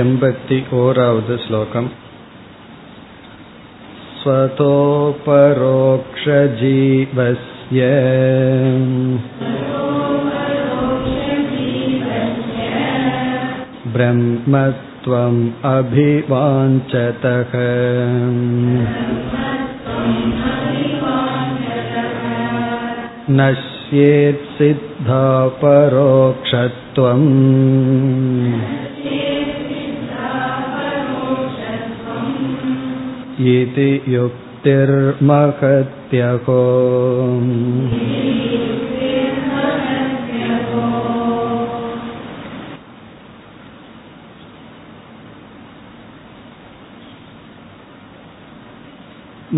Empathy ओरावद् श्लोकम् स्वतोपरोक्षजीवस्य ब्रह्मत्वम् अभिवाञ्चतः नश्येत्सिद्धा परोक्षत्वम् इति युक्तिर्महत्यहो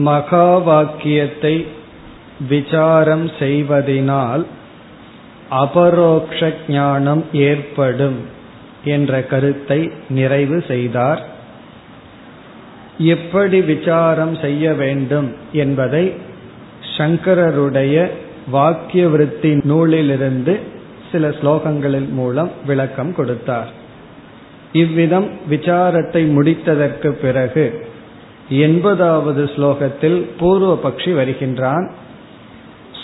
மகா வாக்கியத்தை விசாரம் செய்வதினால் அபரோக்ஷ ஞானம் ஏற்படும் என்ற கருத்தை நிறைவு செய்தார் எப்படி விசாரம் செய்ய வேண்டும் என்பதை சங்கரருடைய வாக்கிய விருத்தி நூலிலிருந்து சில ஸ்லோகங்களின் மூலம் விளக்கம் கொடுத்தார். இவ்விதம் விசாரத்தை முடித்ததற்கு பிறகு எண்பதாவது ஸ்லோகத்தில் பூர்வ பக்ஷி வருகின்றான்.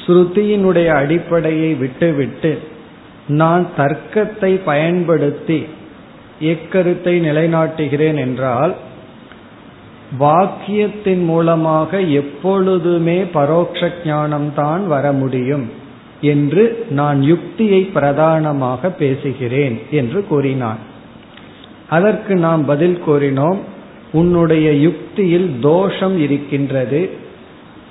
ஸ்ருதியினுடைய அடிப்படையை விட்டுவிட்டு நான் தர்க்கத்தை பயன்படுத்தி எக்கருத்தை நிலைநாட்டுகிறேன் என்றால் வாக்கியத்தின் மூலமாக எப்பொழுதுமே பரோட்ச ஞானம்தான் வர முடியும் என்று நான் யுக்தியை பிரதானமாக பேசுகிறேன் என்று கூறினான். அதற்கு நாம் பதில் கூறினோம் உன்னுடைய யுக்தியில் தோஷம் இருக்கின்றது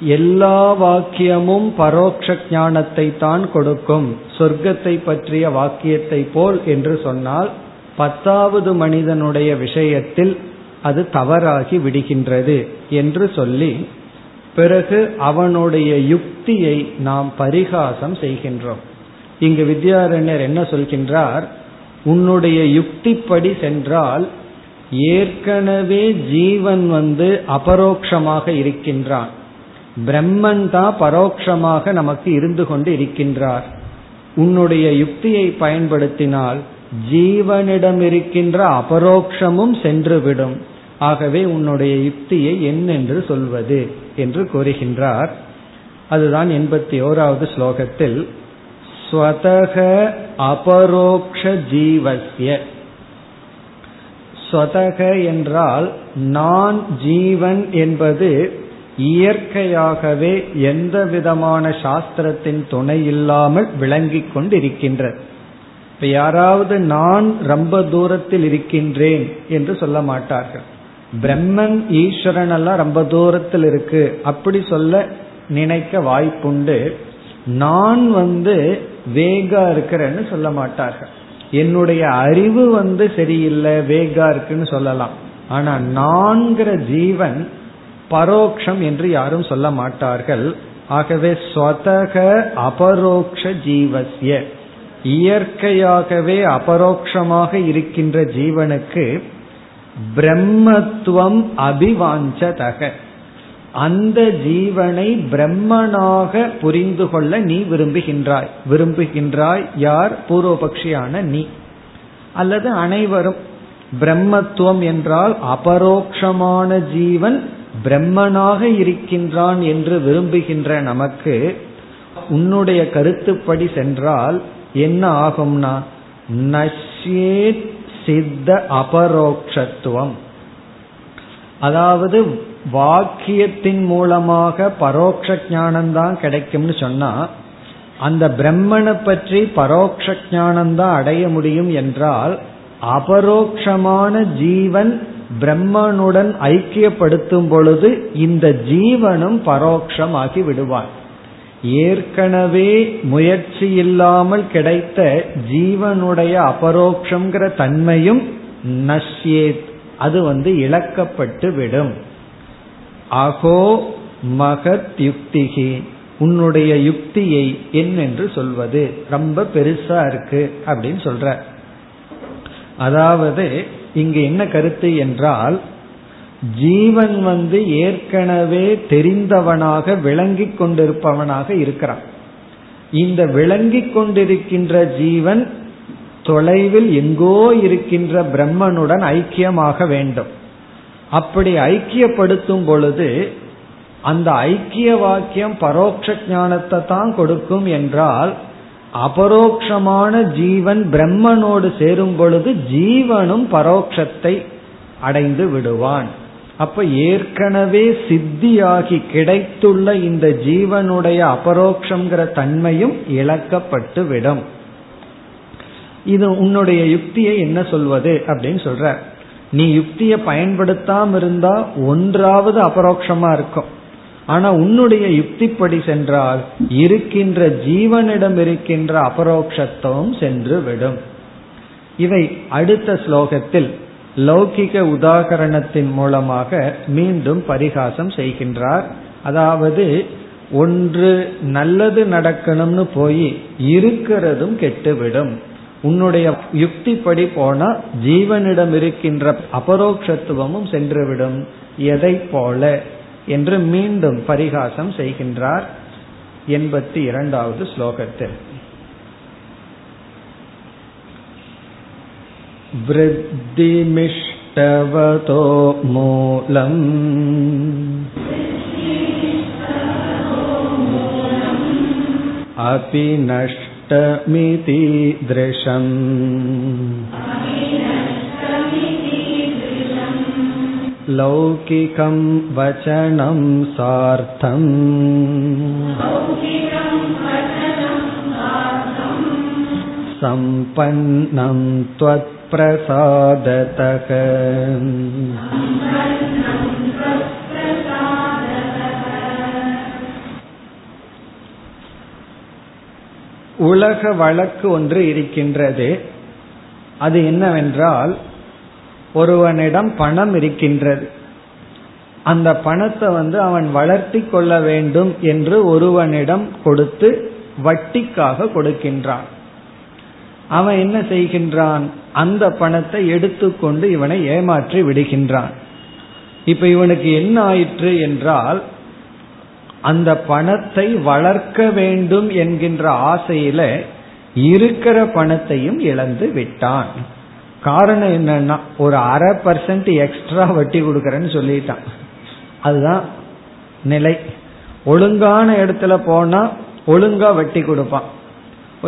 எல்லா வாக்கியமும் பரோட்ச ஞானத்தை தான் கொடுக்கும் சொர்க்கத்தை பற்றிய வாக்கியத்தை போல் என்று சொன்னால் பத்தாவது மனிதனுடைய விஷயத்தில் அது தவறாகி விடுகின்றது என்று சொல்லி பிறகு அவனுடைய யுக்தியை நாம் பரிகாசம் செய்கின்றோம். இங்கு வித்யாரண்யர் என்ன சொல்கின்றார்? உன்னுடைய யுக்திப்படி சென்றால் ஏற்கனவே ஜீவன் வந்து அபரோக்ஷமாக இருக்கின்றான். பிரம்மன் தான் பரோட்சமாக நமக்கு இருந்து கொண்டு இருக்கின்றார். உன்னுடைய யுக்தியை பயன்படுத்தினால் ஜீவனிடம் இருக்கின்ற அபரோக்ஷமும் சென்றுவிடும் ஆகவே உன்னுடைய யுக்தியை என்னென்று சொல்வது என்று கூறுகின்றார். அதுதான் எண்பத்தி ஓராவது ஸ்லோகத்தில் ஸ்வதக அபரோக்ஷ ஜீவசிய ஸ்வதக என்றால் நான் ஜீவன் என்பது இயற்கையாகவே எந்த விதமான சாஸ்திரத்தின் துணை இல்லாமல் விளங்கிக் கொண்டிருக்கின்றது இப்ப யாராவது நான் ரொம்ப தூரத்தில் இருக்கின்றேன் என்று சொல்ல மாட்டார்கள். பிரம்மன் ஈஸ்வரன் எல்லாம் ரொம்ப தூரத்தில் இருக்கு. அப்படி சொல்ல நினைக்க வாய்ப்புண்டு. நான் வந்து வேகா இருக்கிறேன்னு சொல்ல மாட்டார்கள். என்னுடைய அறிவு வந்து சரியில்லை வேகா இருக்குன்னு சொல்லலாம். ஆனா நான்கிற ஜீவன் பரோக்ஷம் என்று யாரும் சொல்ல மாட்டார்கள். ஆகவே ஸ்வதக அபரோக்ஷ ஜீவசிய இயற்கையாகவே அபரோக்ஷமாக இருக்கின்ற ஜீவனுக்கு பிரம்மத்துவம் அபிவாஞ்சதக. அந்த ஜீவனை பிரம்மனாக புரிந்து கொள்ள நீ விரும்புகின்றாய். விரும்புகின்றாய் யார்? பூர்வபக்ஷியான நீ. அல்லது அனைவரும். பிரம்மத்துவம் என்றால் அபரோக்ஷமான ஜீவன் பிரம்மனாக இருக்கின்றான் என்று விரும்புகின்ற நமக்கு உன்னுடைய கருத்துப்படி சென்றால் என்ன ஆகும்னா நஷ்யேத் சித்த அபரோக்ஷத்துவம். அதாவது வாக்கியத்தின் மூலமாக பரோட்ச ஞானம்தான் கிடைக்கும்னு சொன்னா அந்த பிரம்மனை பற்றி பரோட்ச ஞானம்தான் அடைய முடியும் என்றால் அபரோக்ஷமான ஜீவன் பிரம்மனுடன் ஐக்கியப்படுத்தும் பொழுது இந்த ஜீவனும் பரோட்சமாகி விடுவான். ஏற்கனவே முயற்சி இல்லாமல் கிடைத்த ஜீவனுடைய அபரோக்ஷங்கிற தன்மையும் நஷ்யேத். அது வந்து இழக்கப்பட்டு விடும். அகோ மகத் யுக்திகி உன்னுடைய யுக்தியை என்னென்று சொல்வது? ரொம்ப பெருசா இருக்கு அப்படின்னு சொல்ற. அதாவது இங்கு என்ன கருத்து என்றால் ஜீவன் வந்து ஏற்கனவே தெரிந்தவனாக விளங்கிக் கொண்டிருப்பவனாக இருக்கிறான். இந்த விளங்கிக் கொண்டிருக்கின்ற ஜீவன் தொலைவில் எங்கோ இருக்கின்ற பிரம்மனுடன் ஐக்கியமாக வேண்டும். அப்படி ஐக்கியப்படுத்தும் பொழுது அந்த ஐக்கிய வாக்கியம் பரோட்ச ஞானத்தை தான் கொடுக்கும் என்றால் அபரோக்ஷமான ஜீவன் பிரம்மனோடு சேரும் பொழுது ஜீவனும் பரோட்சத்தை அடைந்து விடுவான். அப்ப ஏற்கனவே சித்தியாகி கிடைத்துள்ள இந்த ஜீவனுடைய அபரோக்ஷங்கிற தன்மையும் இழக்கப்பட்டு விடும். இது உன்னுடைய யுக்தியை என்ன சொல்வது அப்படின்னு சொல்ற. நீ யுக்தியை பயன்படுத்தாம இருந்தா ஒன்றாவது அபரோக்ஷமா இருக்கும். ஆனா உன்னுடைய யுக்திப்படி சென்றால் இருக்கின்ற ஜீவனிடம் இருக்கின்ற அபரோக்ஷத்துவம் சென்று விடும். இவை அடுத்த ஸ்லோகத்தில் லௌகிக உதாகரணத்தின் மூலமாக மீண்டும் பரிகாசம் செய்கின்றார். அதாவது ஒன்று நல்லது நடக்கணும்னு போய் இருக்கிறதும் கெட்டுவிடும். உன்னுடைய யுக்திப்படி போனா ஜீவனிடம் இருக்கின்ற அபரோக்ஷத்துவமும் சென்றுவிடும். எதை போல? என்று மீண்டும் பரிகாசம் செய்கின்றார். எண்பத்தி இரண்டாவது ஸ்லோகத்தில். वृद्धिमिष्टवतो मूलम् अपि नष्टमिति दृशम् लौकिकं वचनं सार्थम् सम्पन्नं त्वत्प्रसादतः உலக வழக்கு ஒன்று இருக்கின்றது அது என்னவென்றால் ஒருவனிடம் பணம் இருக்கின்றது அந்த பணத்தை வந்து அவன் வளர்த்தி கொள்ள வேண்டும் என்று ஒருவனிடம் கொடுத்து வட்டிக்காக கொடுக்கின்றான் அவன் என்ன செய்கின்றான்? அந்த பணத்தை எடுத்துக்கொண்டு இவனை ஏமாற்றி விடுகின்றான். இப்ப இவனுக்கு என்ன ஆயிற்று என்றால் அந்த பணத்தை வளர்க்க வேண்டும் என்கின்ற ஆசையில இருக்கிற பணத்தையும் இழந்து விட்டான். காரணம் என்னன்னா ஒரு அரை பர்சன்ட் எக்ஸ்ட்ரா வட்டி கொடுக்கறேன்னு சொல்லிட்டான். அதுதான் நிலை. ஒழுங்கான இடத்துல போனா ஒழுங்கா வட்டி கொடுப்பான்.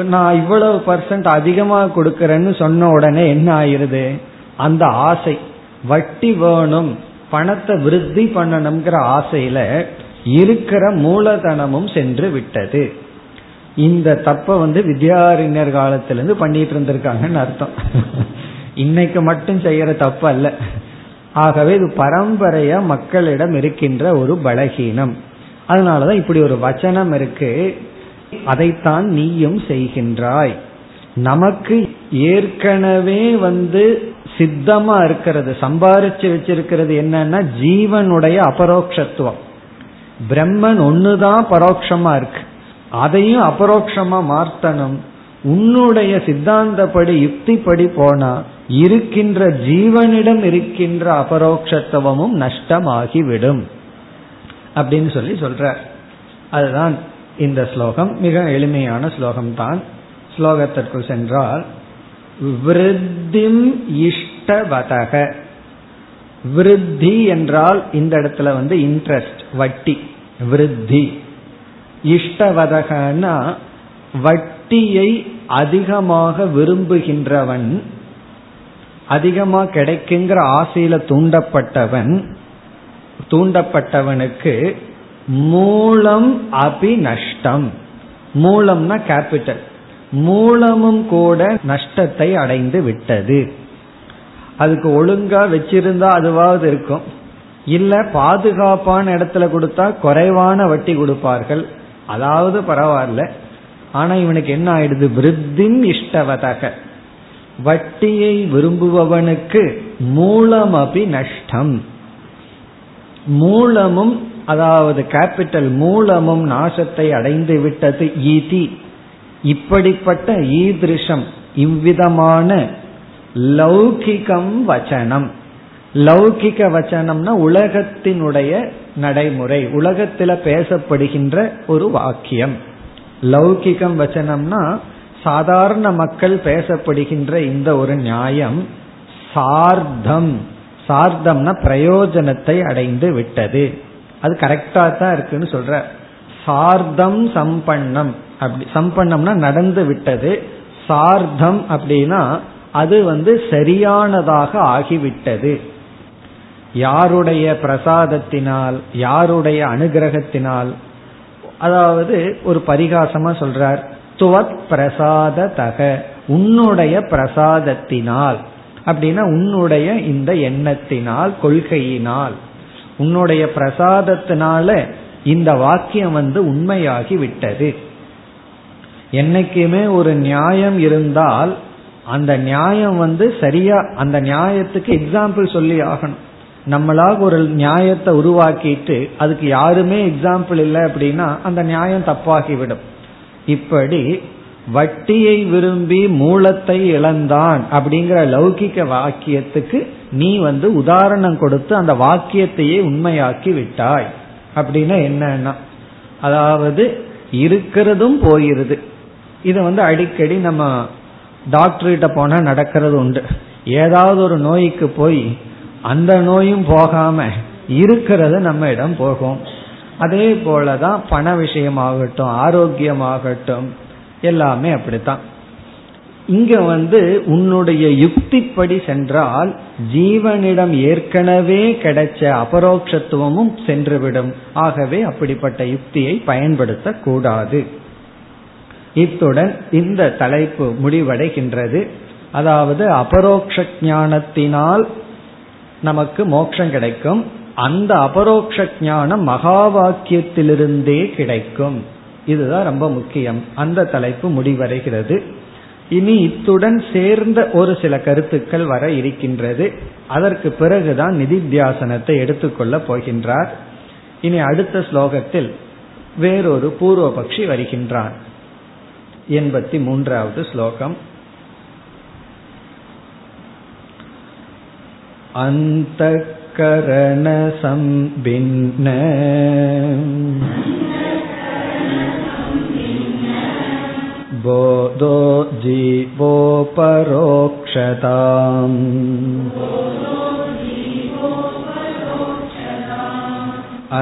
நான் இவ்வளவு பர்சன்ட் அதிகமா கொடுக்கறேன்னு சொன்ன உடனே என்ன ஆயிருது? அந்த ஆசை. வட்டி வேணும். பணத்தை விருத்தி பண்ணணுங்கிற ஆசையில இருக்கிற மூலதனமும் சென்று விட்டது. இந்த தப்ப வந்து வித்யாரிஞர் காலத்திலிருந்து பண்ணிட்டு இருந்திருக்காங்கன்னு அர்த்தம். இன்னைக்கு மட்டும் செய்யற தப்பு அல்ல. ஆகவே இது பரம்பரையா மக்களிடம் இருக்கின்ற ஒரு பலகீனம். அதனாலதான் இப்படி ஒரு வச்சனம் இருக்கு. அதைத்தான் நீயும் செய்கின்றாய். நமக்கு ஏற்கனவே வந்து சித்தமா இருக்கிறது சம்பாரிச்சு வச்சிருக்கிறது என்னன்னா ஜீவனுடைய அபரோக்ஷத்துவம். பிரம்மன் ஒண்ணுதான் பரோட்சமா இருக்கு. அதையும் அபரோக்ஷமா மாற்றணும் உன்னுடைய சித்தாந்தப்படி யுக்திப்படி போனா இருக்கின்ற ஜீவனிடம் இருக்கின்ற அபரோக்ஷத்துவமும் நஷ்டமாகிவிடும். அப்படின்னு சொல்லி சொல்ற அதுதான் இந்த ஸ்லோகம் மிக எளிமையான ஸ்லோகம் தான் ஸ்லோகத்திற்குள் சென்றால் விருத்திம் இஷ்டவதக. விருத்தி என்றால் இந்த இடத்துல வந்து இன்ட்ரெஸ்ட் வட்டி. விருத்தி. இஷ்டவதகனா வட்டியை அதிகமாக விரும்புகின்றவன் அதிகமாக கிடைக்குங்கிற ஆசையில தூண்டப்பட்டவன் தூண்டப்பட்டவனுக்கு மூலம் அபி நஷ்டம் மூலம்னா கேபிட்டல் மூலமும் கூட நஷ்டத்தை அடைந்து விட்டது. அதுக்கு ஒழுங்கா வச்சிருந்தா அதுவாவது இருக்கும். இல்ல பாதுகாப்பான இடத்துல கொடுத்தா குறைவான வட்டி கொடுப்பார்கள். அதாவது பரவாயில்ல. ஆனா இவனுக்கு என்ன ஆயிடுது? விருத்தின் இஷ்டவதக. வட்டியை விரும்புபவனுக்கு மூலம் அபி நஷ்டம் மூலமும் அதாவது கேபிட்டல் மூலமும் நாசத்தை அடைந்து விட்டது ஈதி. இப்படிப்பட்ட ஈதிருஷம் இவ்விதமான லௌகிகம் வச்சனம். லௌகிக வச்சனம்னா உலகத்தினுடைய நடைமுறை உலகத்தில் பேசப்படுகின்ற ஒரு வாக்கியம். லௌகிகம் வச்சனம்னா சாதாரண மக்கள் பேசப்படுகின்ற இந்த ஒரு நியாயம் சார்த்தம். சார்த்தம்னா பிரயோஜனத்தை அடைந்து விட்டது. அது கரெக்டா தான் இருக்குன்னு சொல்ற. சார்தம் சம்பன்னம் அப்படி சம்பன்னம்னா நடந்து விட்டது. சார்தம் அப்படின்னா அது வந்து சரியானதாக ஆகிவிட்டது. யாருடைய பிரசாதத்தினால் யாருடைய அனுகிரகத்தினால் அதாவது ஒரு பரிகாசமா சொல்றார். துவத் பிரசாத தக உன்னுடைய பிரசாதத்தினால். அப்படின்னா உன்னுடைய இந்த எண்ணத்தினால் கொள்கையினால். உன்னுடைய பிரசாதத்தினால இந்த வாக்கியம் வந்து உண்மையாகி விட்டது என்னைக்குமே ஒரு நியாயம் இருந்தால் அந்த நியாயம் வந்து சரியா அந்த நியாயத்துக்கு எக்ஸாம்பிள் சொல்லி ஆகணும். நம்மளாக ஒரு நியாயத்தை உருவாக்கிட்டு அதுக்கு யாருமே எக்ஸாம்பிள் இல்லை அப்படின்னா அந்த நியாயம் தப்பாகிவிடும். இப்படி வட்டியை விரும்பி மூலத்தை இழந்தான் அப்படிங்கிற லௌகிக்க வாக்கியத்துக்கு நீ வந்து உதாரணம் கொடுத்து அந்த வாக்கியத்தையே உண்மையாக்கி விட்டாய். அப்படின்னா என்னன்னா அதாவது இருக்கிறதும் போயிருது இதை வந்து அடிக்கடி நம்ம டாக்டர்கிட்ட போனா நடக்கிறது உண்டு. ஏதாவது ஒரு நோய்க்கு போய் அந்த நோயும் போகாம இருக்கிறது நம்ம இடம் போகும். அதே போலதான் பண விஷயமாகட்டும் ஆரோக்கியமாகட்டும் எல்லாமே அப்படித்தான். இங்க வந்து உன்னுடைய யுக்திப்படி சென்றால் ஜீவனிடம் ஏற்கனவே கிடைச்ச அபரோக்ஷத்துவமும் சென்றுவிடும். ஆகவே அப்படிப்பட்ட யுக்தியை பயன்படுத்தக்கூடாது. இத்துடன் இந்த தலைப்பு முடிவடைகின்றது. அதாவது அபரோக்ஷ ஞானத்தினால் நமக்கு மோட்சம் கிடைக்கும். அந்த அபரோக்ஷ ஞானம் மகா வாக்கியத்திலிருந்தே கிடைக்கும். இதுதான் ரொம்ப முக்கியம். அந்த தலைப்பு முடிவடைகிறது. இனி இத்துடன் சேர்ந்த ஒரு சில கருத்துக்கள் வர இருக்கின்றது. அதற்கு பிறகுதான் நிதித்தியாசனத்தை எடுத்துக்கொள்ளப் போகின்றார். இனி அடுத்த ஸ்லோகத்தில் வேறொரு பூர்வபக்ஷி வருகின்றான் எண்பத்தி மூன்றாவது ஸ்லோகம். அந்த கரண बोधो जीवोपरोक्षताम्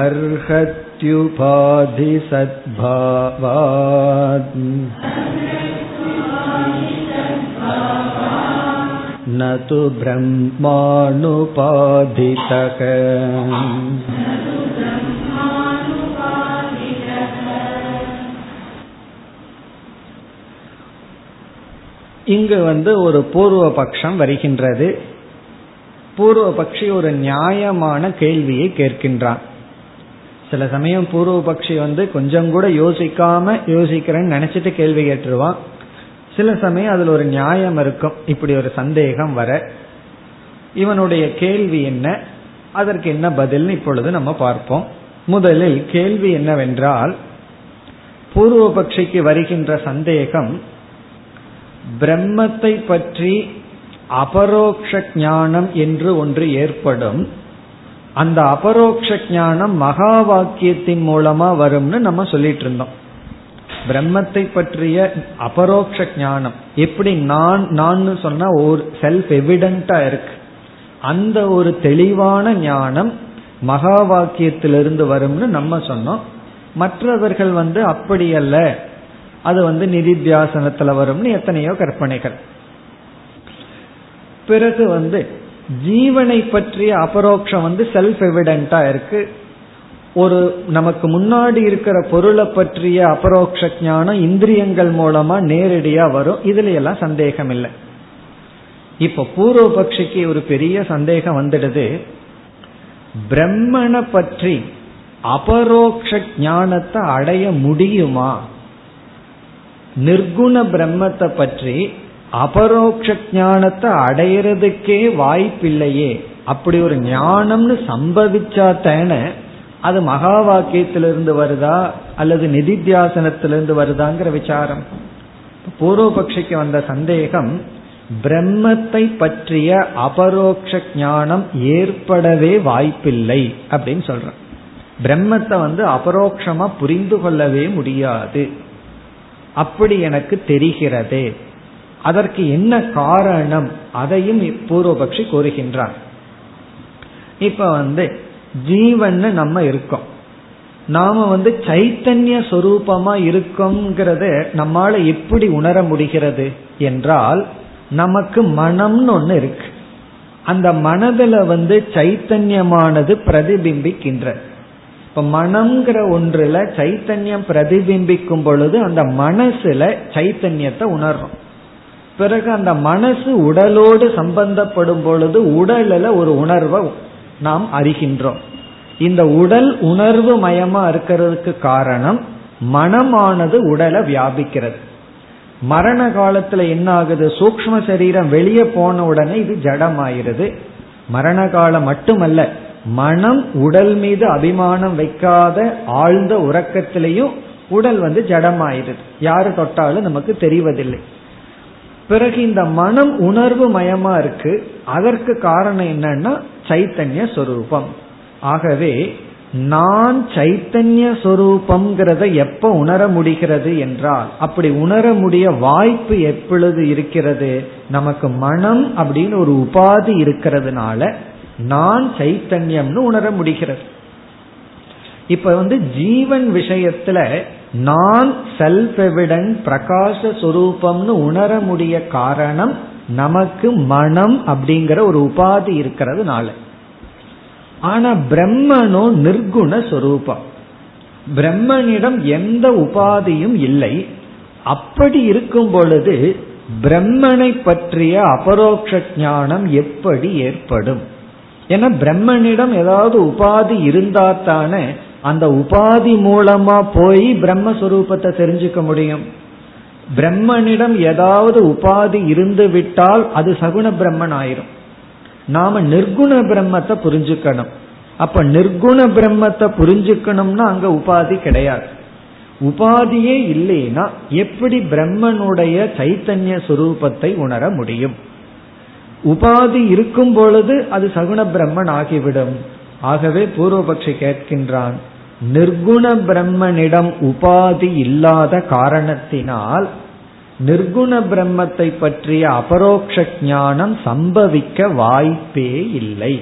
अर्हत्युपाधिसद्भावात् न तु ब्रह्माणुपाधितः இங்கு வந்து ஒரு பூர்வ பட்சம் வருகின்றது. பூர்வ பக்ஷி ஒரு நியாயமான கேள்வியை கேட்கின்றான். சில சமயம் பூர்வ பக்ஷி வந்து கொஞ்சம் கூட யோசிக்காம யோசிக்கிறேன்னு நினைச்சிட்டு கேள்வி கேட்டுருவான். சில சமயம் அதுல ஒரு நியாயம் இருக்கும். இப்படி ஒரு சந்தேகம் வர. இவனுடைய கேள்வி என்ன? அதற்கு என்ன பதில்னு இப்பொழுது நம்ம பார்ப்போம். முதலில் கேள்வி என்னவென்றால் பூர்வ பட்சிக்கு வருகின்ற சந்தேகம் பிரம்மத்தை பற்றி அபரோக்ஷ ஞானம் என்று ஒன்று ஏற்படும். அந்த அபரோக்ஷ ஞானம் மகா வாக்கியத்தின் மூலமா வரும்னு நம்ம சொல்லிட்டு இருந்தோம் பிரம்மத்தை பற்றிய அபரோக்ஷ ஞானம் எப்படி நான் நான் சொன்னா ஒரு செல்ஃப் எவிடென்டா இருக்கு. அந்த ஒரு தெளிவான ஞானம் மகா வாக்கியத்திலிருந்து வரும்னு நம்ம சொன்னோம். மற்றவர்கள் வந்து அப்படி அல்ல. அது வந்து நிதித்தியாசனத்துல வரும்னு எத்தனையோ கற்பனைகள். பிறகு வந்து ஜீவனை பற்றிய அபரோக்ஷம் வந்து செல்ஃப் எவிடென்டா இருக்கு. ஒரு நமக்கு முன்னாடி இருக்கிற பொருளை பற்றிய அபரோக்ஷ ஞானம் இந்திரியங்கள் மூலமா நேரடியா வரும். இதுல எல்லாம் சந்தேகம் இல்லை இப்ப பூர்வபக்ஷிக்கு ஒரு பெரிய சந்தேகம் வந்துடுது. பிரம்மனை பற்றி அபரோக்ஷ ஞானத்தை அடைய முடியுமா? நிர்குண பிரம்மத்தை பற்றி அபரோக்ஷ ஞானத்தை அடையிறதுக்கே வாய்ப்பில்லையே. அப்படி ஒரு ஞானம்னு சம்பவிச்சா தானே அது மகா வாக்கியத்திலிருந்து வருதா அல்லது நிதித்தியாசனத்திலிருந்து வருதாங்கிற விசாரம். பூர்வபக்ஷிக்கு வந்த சந்தேகம் பிரம்மத்தை பற்றிய அபரோக்ஷ ஞானம் ஏற்படவே வாய்ப்பில்லை அப்படின்னு சொல்றேன். பிரம்மத்தை வந்து அபரோக்ஷமா புரிந்து கொள்ளவே முடியாது. அப்படி எனக்கு தெரிகிறது. அதற்கு என்ன காரணம்? அதையும் பூர்வபக்ஷி கூறுகின்றான் இப்ப வந்து ஜீவன் நம்ம இருக்கோம். நாம வந்து சைத்தன்ய சொரூபமா இருக்கோங்கிறத நம்மால எப்படி உணர முடிகிறது என்றால் நமக்கு மனம்னு ஒன்று இருக்கு. அந்த மனதில் வந்து சைத்தன்யமானது பிரதிபிம்பிக்கின்ற இப்ப மனம்ங்கிற ஒன்றுல சைத்தன்யம் பிரதிபிம்பிக்கும் பொழுது அந்த மனசுல சைத்தன்யத்தை உணர்றோம். பிறகு அந்த மனசு உடலோடு சம்பந்தப்படும் பொழுது உடலில் ஒரு உணர்வை நாம் அறிகின்றோம். இந்த உடல் உணர்வு மயமா இருக்கிறதுக்கு காரணம் மனமானது உடலை வியாபிக்கிறது. மரண காலத்துல என்ன ஆகுது சூக்ம சரீரம் வெளியே போன உடனே இது ஜடமாயிருது. மரண காலம் மட்டுமல்ல மனம் உடல் மீது அபிமானம் வைக்காத ஆழ்ந்த உறக்கத்திலையும் உடல் வந்து ஜடமாயிருது யாரு தொட்டாலும் நமக்கு தெரிவதில்லை. பிறகு இந்த மனம் உணர்வு மயமா இருக்கு. அதற்கு காரணம் என்னன்னா சைத்தன்ய சொரூபம். ஆகவே நான் சைத்தன்ய சொரூபம்ங்கிறத எப்ப உணர முடிகிறது என்றால் அப்படி உணர முடிய வாய்ப்பு எப்பொழுது இருக்கிறது? நமக்கு மனம் அப்படின்னு ஒரு உபாதி இருக்கிறதுனால நான் சைத்தன்யம்னு உணர முடிகிறது. இப்ப வந்து ஜீவன் விஷயத்துல நான் செல்ஃப் எவிடன் பிரகாச சுரூபம்னு உணர முடிய காரணம் நமக்கு மனம் அப்படிங்கிற ஒரு உபாதி இருக்கிறதுனால. ஆனா பிரம்மனோ நிர்குண சொரூபம். பிரம்மனிடம் எந்த உபாதியும் இல்லை. அப்படி இருக்கும் பொழுது பிரம்மனை பற்றிய அபரோக்ஷ ஞானம் எப்படி ஏற்படும்? ஏன்னா பிரம்மனிடம் ஏதாவது உபாதி இருந்தா தானே அந்த உபாதி மூலமா போய் பிரம்மஸ்வரூபத்தை தெரிஞ்சுக்க முடியும். பிரம்மனிடம் ஏதாவது உபாதி இருந்து விட்டால் அது சகுண பிரம்மன் ஆயிரும். நாம நிர்குண பிரம்மத்தை புரிஞ்சுக்கணும். அப்ப நிர்குண பிரம்மத்தை புரிஞ்சுக்கணும்னா அங்க உபாதி கிடையாது. உபாதியே இல்லைன்னா எப்படி பிரம்மனுடைய சைத்தன்ய சுரூபத்தை உணர முடியும்? உபாதி இருக்கும் பொழுது அது சகுண பிரம்மன் ஆகிவிடும். ஆகவே பூர்வபக்ஷி கேட்கின்றான் நிர்குண பிரம்மனிடம் உபாதி இல்லாத காரணத்தினால் நிர்குண பிரம்மத்தை பற்றிய அபரோக்ஷ ஞானம் சம்பவிக்க வாய்ப்பே இல்லை.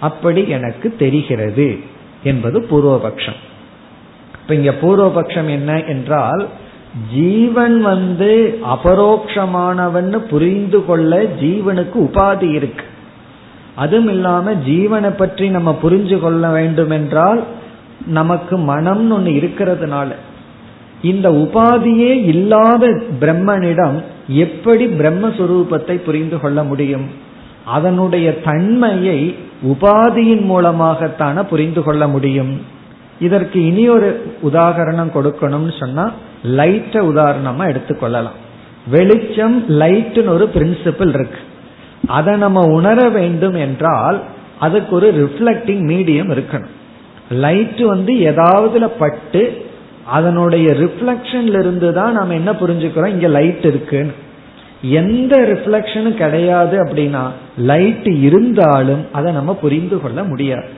அப்படி எனக்கு தெரிகிறது என்பது பூர்வபக்ஷம். இப்ப இங்க பூர்வபக்ஷம் என்ன என்றால் ஜீவன் வந்து அபரோக்ஷமானவன் புரிந்து கொள்ள ஜீவனுக்கு உபாதி இருக்கு. அதுவும் இல்லாம ஜீவனை பற்றி நம்ம புரிஞ்சு கொள்ள வேண்டும் என்றால் நமக்கு மனம்னு ஒன்று இருக்கிறதுனால. இந்த உபாதியே இல்லாத பிரம்மனிடம் எப்படி பிரம்மஸ்வரூபத்தை புரிந்து கொள்ள முடியும்? அதனுடைய தன்மையை உபாதியின் மூலமாகத்தான புரிந்து கொள்ள முடியும்? இதற்கு இனி ஒரு உதாகரணம் கொடுக்கணும்னு சொன்னா லைட்டை உதாரணமா எடுத்துக்கொள்ளலாம். வெளிச்சம் லைட்டுன்னு ஒரு பிரின்சிபிள் இருக்கு. அதை நம்ம உணர வேண்டும் என்றால் அதுக்கு ஒரு ரிஃப்ளக்டிங் மீடியம் இருக்கணும். லைட் வந்து ஏதாவதுல பட்டு அதனுடைய ரிஃப்ளக்ஷன்ல இருந்து தான் நம்ம என்ன புரிஞ்சுக்கிறோம்? இங்க லைட் இருக்குன்னு. எந்த ரிஃப்ளக்ஷனும் கிடையாது அப்படின்னா லைட் இருந்தாலும் அதை நம்ம புரிந்து கொள்ள முடியாது.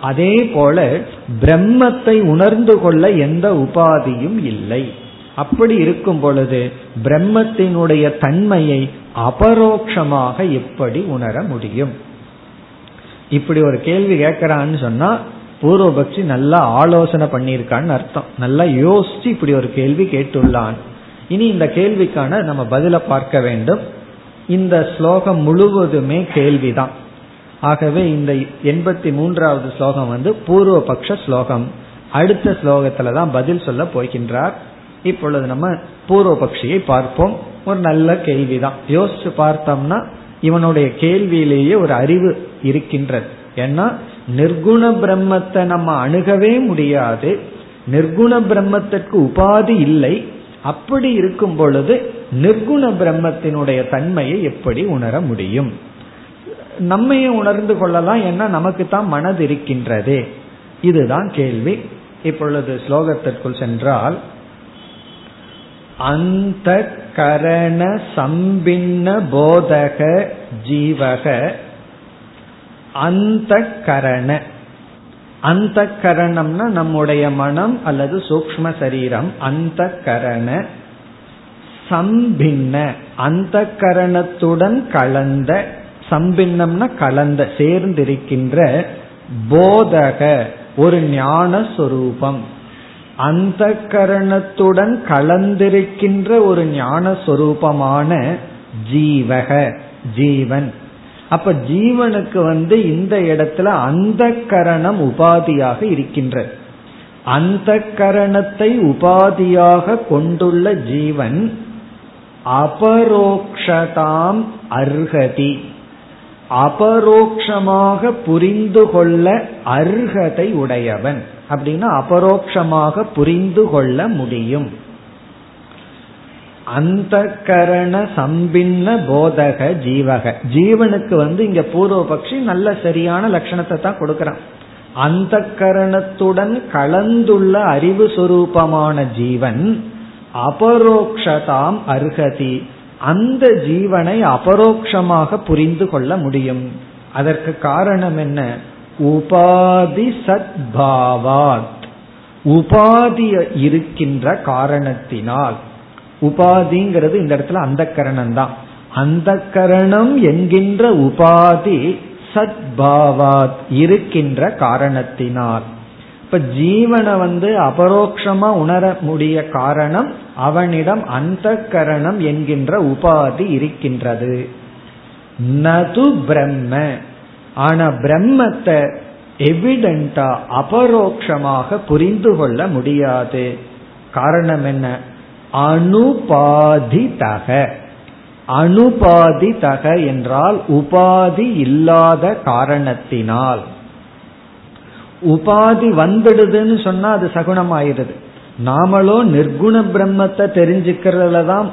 அதே போல பிரம்மத்தை உணர்ந்து கொள்ள எந்த உபாதியும் இல்லை. அப்படி இருக்கும் பொழுது பிரம்மத்தினுடைய தன்மையை அபரோக்ஷமாக எப்படி உணர முடியும்? இப்படி ஒரு கேள்வி கேட்கிறான்னு சொன்னா பூர்வபக்ஷி நல்லா ஆலோசனை பண்ணியிருக்கான்னு அர்த்தம். நல்லா யோசிச்சு இப்படி ஒரு கேள்வி கேட்டுள்ளான். இனி இந்த கேள்விக்கான நம்ம பதில பார்க்க வேண்டும். இந்த ஸ்லோகம் முழுவதுமே கேள்விதான். ஆகவே இந்த எண்பத்தி மூன்றாவது ஸ்லோகம் வந்து பூர்வபக்ஷ ஸ்லோகம். அடுத்த ஸ்லோகத்துல தான் பதில் சொல்ல போகின்றார். இப்பொழுது நம்ம பூர்வபக்ஷியை பார்ப்போம். ஒரு நல்ல கேள்விதான். யோசிச்சு பார்த்தோம்னா இவனுடைய கேள்வியிலேயே ஒரு அறிவு இருக்கின்றது. ஏன்னா நிர்குண பிரம்மத்தை நம்ம அணுகவே முடியாது. நிர்குண பிரம்மத்திற்கு உபாதி இல்லை. அப்படி இருக்கும் பொழுது நிர்குண பிரம்மத்தினுடைய தன்மையை எப்படி உணர முடியும்? நம்மையும் உணர்ந்து கொள்ளலாம் ஏன்னா நமக்கு தான் மனது இருக்கின்றதே. இதுதான் கேள்வி. இப்பொழுது ஸ்லோகத்திற்குள் சென்றால் அந்த கரண சம்பின்ன போதக ஜீவக அந்த கரண அந்த கரணம்னா நம்முடைய மனம் அல்லது சூக்ம சரீரம். அந்த கரண சம்பின்ன. அந்த கரணத்துடன் கலந்த சம்பின்னம்னா கலந்த சேர்ந்திருக்கின்ற போதக ஒரு ஞான சொரூபம் அந்த கரணத்துடன் கலந்திருக்கின்ற ஒரு ஞான சொரூபமான ஜீவக ஜீவன். அப்ப ஜீவனுக்கு வந்து இந்த இடத்துல அந்த கரணம் உபாதியாக இருக்கின்றது அந்த கரணத்தை உபாதியாக கொண்டுள்ள ஜீவன் அபரோக்ஷதாம் அர்ஹதி. அபரோக்ஷமாக புரிந்து கொள்ள அர்ஹதை உடையவன். அப்படின்னா அபரோக்ஷமாக புரிந்து கொள்ள முடியும். அந்த கரண சம்பின்ன போதக ஜீவக. ஜீவனுக்கு வந்து இங்க பூர்வபக்ஷி நல்ல சரியான லட்சணத்தை தான் கொடுக்கறான். அந்த கரணத்துடன் கலந்துள்ள அறிவு சுரூபமான ஜீவன் அபரோக்ஷதாம் அர்ஹதி அந்த ஜீவனை அபரோக்ஷமாக புரிந்து கொள்ள முடியும். அதற்கு காரணம் என்ன? உபாதி சத்பாவாத். உபாதி இருக்கின்ற காரணத்தினால். உபாதிங்கிறது இந்த இடத்துல அந்த கரணம் தான் அந்த கரணம் என்கின்ற உபாதி சத்பாவாத் இருக்கின்ற காரணத்தினால். இப்ப ஜீவனை வந்து அபரோக்ஷமா உணர முடிய காரணம் அவனிடம் அந்த கரணம் என்கின்ற உபாதி இருக்கின்றது. நது பிரம்ம. ஆனா பிரம்மத்தை எவிடென்டா அபரோக்ஷமாக புரிந்து கொள்ள முடியாது. காரணம் என்ன? அனுபாதிதக. அனுபாதிதக என்றால் உபாதி இல்லாத காரணத்தினால். உபாதி வந்துடுதுன்னு சொன்னா அது சகுணம் ஆயிடுது நாமளோ நிர்குண பிரம்மத்தை தெரிஞ்சுக்கிறதுல தான்